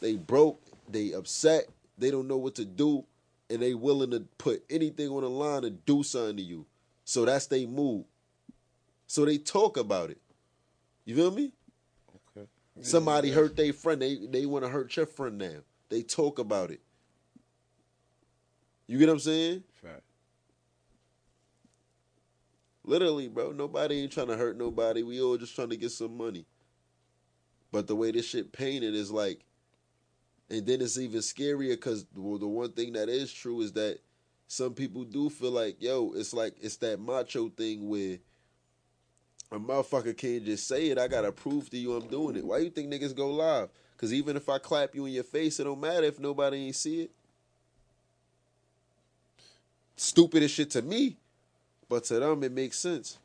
they broke, they upset, they don't know what to do, and they willing to put anything on the line to do something to you. So that's they move. So they talk about it. You feel me? Okay. Somebody hurt their friend. They they want to hurt your friend now. They talk about it. You get what I'm saying? Fact. Literally, bro. Nobody ain't trying to hurt nobody. We all just trying to get some money. But the way this shit painted is like, and then it's even scarier because well, the one thing that is true is that some people do feel like, yo, it's like it's that macho thing where a motherfucker can't just say it. I gotta prove to you I'm doing it. Why you think niggas go live? Because even if I clap you in your face, it don't matter if nobody ain't see it. Stupid as shit to me, but to them it makes sense.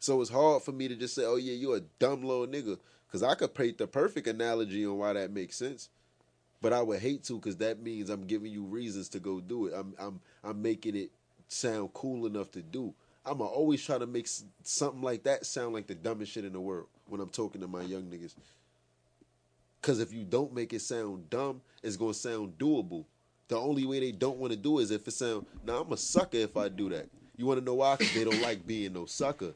So it's hard for me to just say, "Oh yeah, you a dumb little nigga," because I could paint the perfect analogy on why that makes sense. But I would hate to, because that means I'm giving you reasons to go do it. I'm I'm I'm making it sound cool enough to do. I'ma always try to make something like that sound like the dumbest shit in the world when I'm talking to my young niggas. Cause if you don't make it sound dumb, it's gonna sound doable. The only way they don't want to do is if it sound. Now I'm a sucker if I do that. You want to know why? Cause they don't like being no sucker.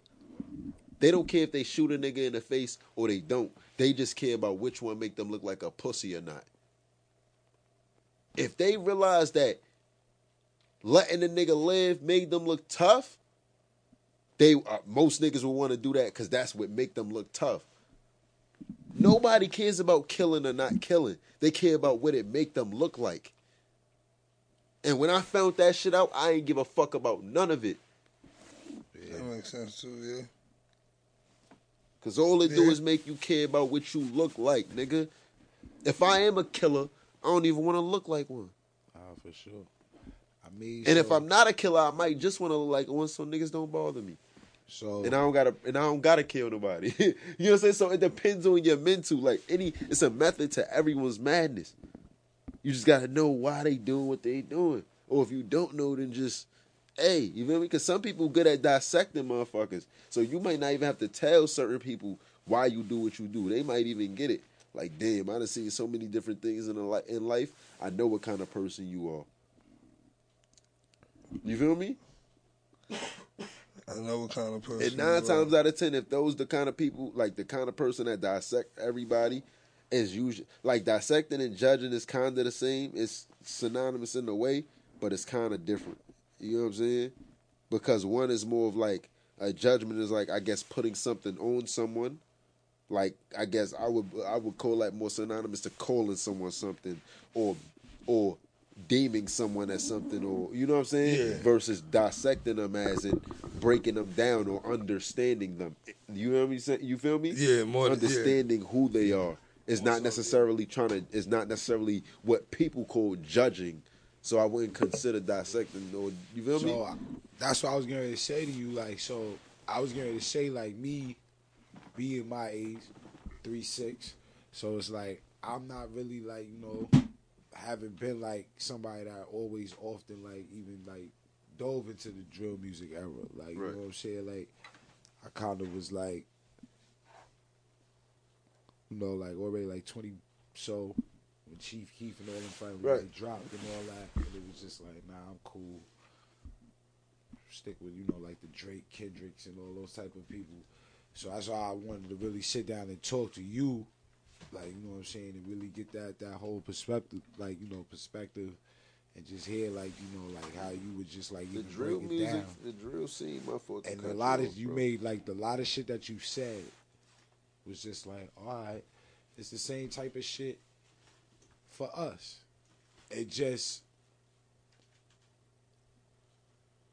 They don't care if they shoot a nigga in the face or they don't. They just care about which one make them look like a pussy or not. If they realize that letting the nigga live made them look tough, they uh, most niggas will want to do that because that's what make them look tough. Nobody cares about killing or not killing. They care about what it make them look like. And when I found that shit out, I ain't give a fuck about none of it. That makes sense too, yeah. Cause all it do is make you care about what you look like, nigga. If I am a killer, I don't even want to look like one. Ah, for sure. I mean, And if I'm not a killer, I might just want to look like one so niggas don't bother me. so And I don't gotta and I don't gotta kill nobody. [LAUGHS] you know what I'm saying? So it depends on your mental. Like any it's a method to everyone's madness. You just gotta know why they doing what they doing. Or if you don't know, then just hey, you feel me? Because some people good at dissecting motherfuckers. So you might not even have to tell certain people why you do what you do. They might even get it. Like, damn, I done seen so many different things in, li- in life. I know what kind of person you are. You feel me? I know what kind of person. And nine times out of ten, if those the kind of people, like the kind of person that dissect everybody, is usually like dissecting and judging is kind of the same. It's synonymous in a way, but it's kind of different. You know what I'm saying? Because one is more of like a judgment is like I guess putting something on someone. Like I guess I would I would call that more synonymous to calling someone something or or deeming someone as something or you know what I'm saying Yeah. versus dissecting them as in breaking them down or understanding them. You know what I'm saying? You feel me? Yeah, more yeah. understanding who they are. is not necessarily trying to. It's not necessarily what people call judging. So I wouldn't consider dissecting. Or you feel me? So I- that's what I was going to say to you. Like, so I was going to say, like, me being my age, three six. So it's like I'm not really like you know, haven't been like somebody that always often like even like dove into the drill music era. Like, you know what I'm saying? Like, I kind of was like, you know, like already like twenty. So Chief Keef and all them finally Right. dropped and all that, and it was just like, nah, I'm cool stick with you know like the Drake, Kendricks, and all those type of people. So that's why I wanted to really sit down and talk to you, like you know what I'm saying, and really get that that whole perspective, like you know perspective, and just hear like you know like how you would just like the drill music, down. the drill scene, my fault. And a lot of you bro. made like the lot of shit that you said was just like, all right, it's the same type of shit for us. It just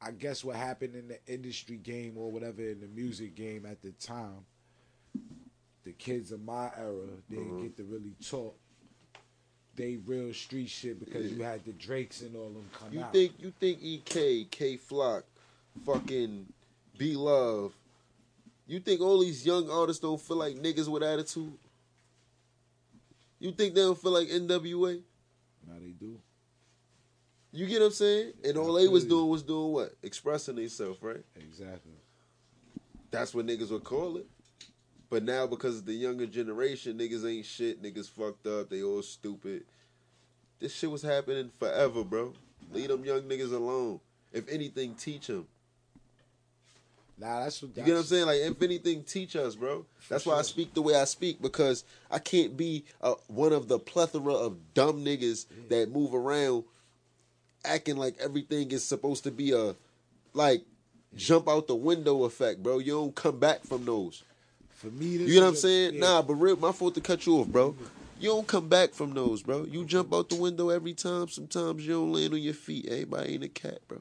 I guess what happened in the industry game or whatever in the music game at the time, the kids of my era didn't Uh-huh. get to really talk they real street shit because you had the Drakes and all them come You out. think you think Ek, Kay Flock, fucking B-Lovee. You think all these young artists don't feel like niggas with attitude? You think they don't feel like NWA? Now they do. You get what I'm saying? And all they was doing was doing what? Expressing themselves, right? Exactly. That's what niggas would call it. But now because of the younger generation, niggas ain't shit, niggas fucked up, they all stupid. This shit was happening forever, bro. Leave them young niggas alone. If anything, teach them. Nah, that's what. You get what I'm saying? Like, if anything, teach us, bro. That's why I speak the way I speak because I can't be uh, one of the plethora of dumb niggas that move around acting like everything is supposed to be a like jump out the window effect, bro. You don't come back from those. For me, this You know what I'm saying? yeah. Nah, but real, my fault to cut you off, bro. You don't come back from those, bro. You jump out the window every time. Sometimes you don't land on your feet. Everybody ain't a cat, bro.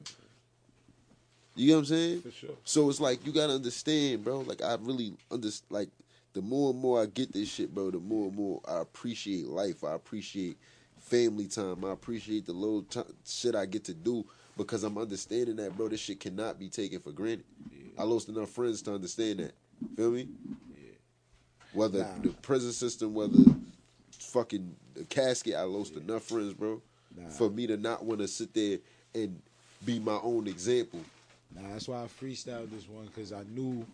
You know what I'm saying? For sure. So it's like you gotta understand, bro. Like I really understand. Like the more and more I get this shit, bro, the more and more I appreciate life. I appreciate family time. I appreciate the little t- shit I get to do because I'm understanding that, bro. This shit cannot be taken for granted. I lost enough friends to understand that. Feel me? Yeah. Whether Nah. the prison system, whether fucking the casket, I lost enough friends, bro, Nah. for me to not want to sit there and be my own example. Nah, that's why I freestyled this one because I knew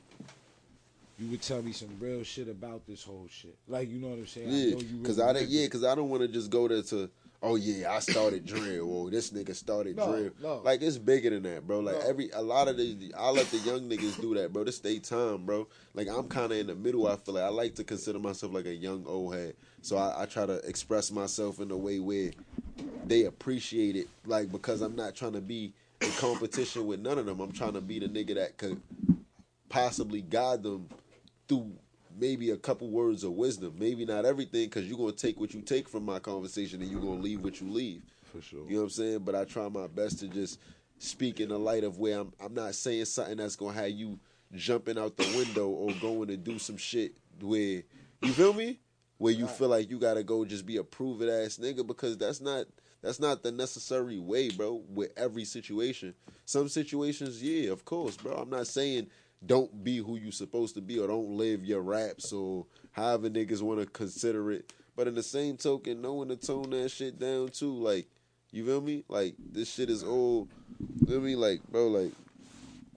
you would tell me some real shit about this whole shit. Like you know what I'm saying? Yeah, know you because really I didn't. Yeah, because I don't want to just go there to. Oh yeah, I started [COUGHS] drill. Or this nigga started No, drill. no. Like it's bigger than that, bro. Like No. every a lot of the I let the young niggas do that, bro. This they time, bro. Like I'm kind of in the middle. I feel like I like to consider myself like a young old head. So I, I try to express myself in a way where they appreciate it. Like because I'm not trying to be in competition with none of them. I'm trying to be the nigga that could possibly guide them through maybe a couple words of wisdom. Maybe not everything, because you're gonna take what you take from my conversation, and you're gonna leave what you leave. for sure. You know what I'm saying? But I try my best to just speak in the light of where I'm. I'm not saying something that's gonna have you jumping out the window or going to do some shit where you feel me, where you feel like you gotta go just be a prove it ass nigga because that's not. That's not the necessary way, bro, with every situation. Some situations, yeah, of course, bro. I'm not saying don't be who you supposed to be or don't live your raps or however niggas want to consider it. But in the same token, knowing to tone that shit down too, like, you feel me? Like, this shit is old. feel me? Like, bro, like,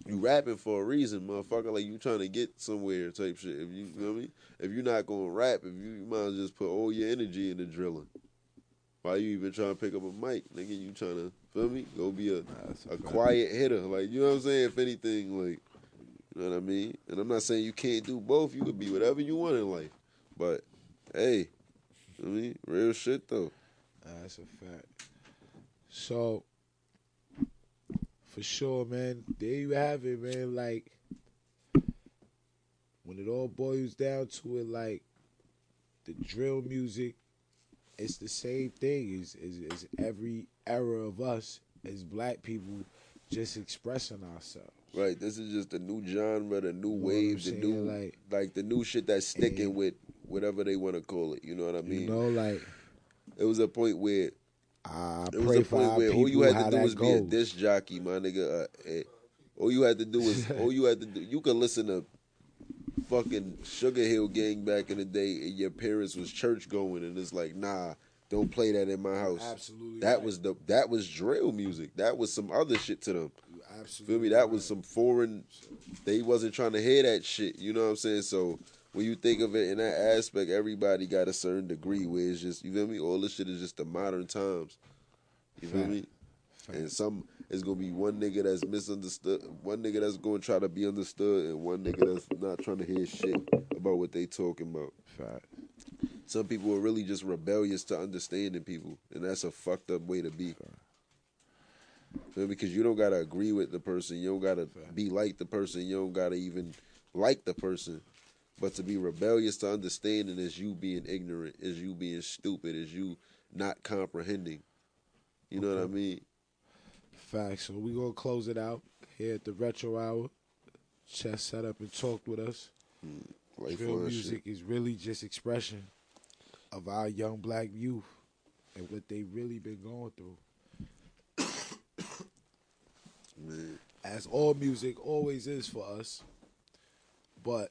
you rapping for a reason, motherfucker. Like, you trying to get somewhere type shit. If you, you feel me? If you're not to rap, if you, you might just put all your energy into drilling. Why you even trying to pick up a mic, nigga? You trying to feel me? Go be a that's a a quiet hitter, like you know what I'm saying. If anything, like you know what I mean. And I'm not saying you can't do both. You could be whatever you want in life. But hey, I mean, real shit though. Nah, that's a fact. So, for sure, man. There you have it, man. Like, when it all boils down to it, like the drill music, it's the same thing as, as, as every era of us as black people just expressing ourselves. Right. This is just the new genre, the new what wave, the new Like- like, the new shit that's sticking with whatever they want to call it. You know what I mean? You know, like it was a point where I it was a point where people all you had to do was be a disc jockey, my nigga. Uh, eh, all you had to do was [LAUGHS] all you had to do. You could listen to fucking Sugarhill Gang back in the day, and your parents was church going, and it's like, nah, don't play that in my house. Absolutely That right. was the that was drill music. That was some other shit to them. Absolutely Feel me? That was some foreign. They wasn't trying to hear that shit. You know what I'm saying? So when you think of it in that aspect, everybody got a certain degree where it's just you feel me. All this shit is just the modern times. You feel Fact. me? And some it's gonna be one nigga that's misunderstood, one nigga that's gonna try to be understood, and one nigga that's not trying to hear shit about what they talking about. fact. Some people are really just rebellious to understanding people, and that's a fucked up way to be. Me? Because you don't gotta agree with the person, you don't gotta be like the person, you don't gotta even like the person. But to be rebellious to understanding is you being ignorant, is you being stupid, is you not comprehending. You know what I mean? Facts. So we gonna close it out here at the Retro Hour. Chess set up and talked with us. Drill on music is really just expression of our young black youth and what they really been going through. [COUGHS] man. as all music always is for us. But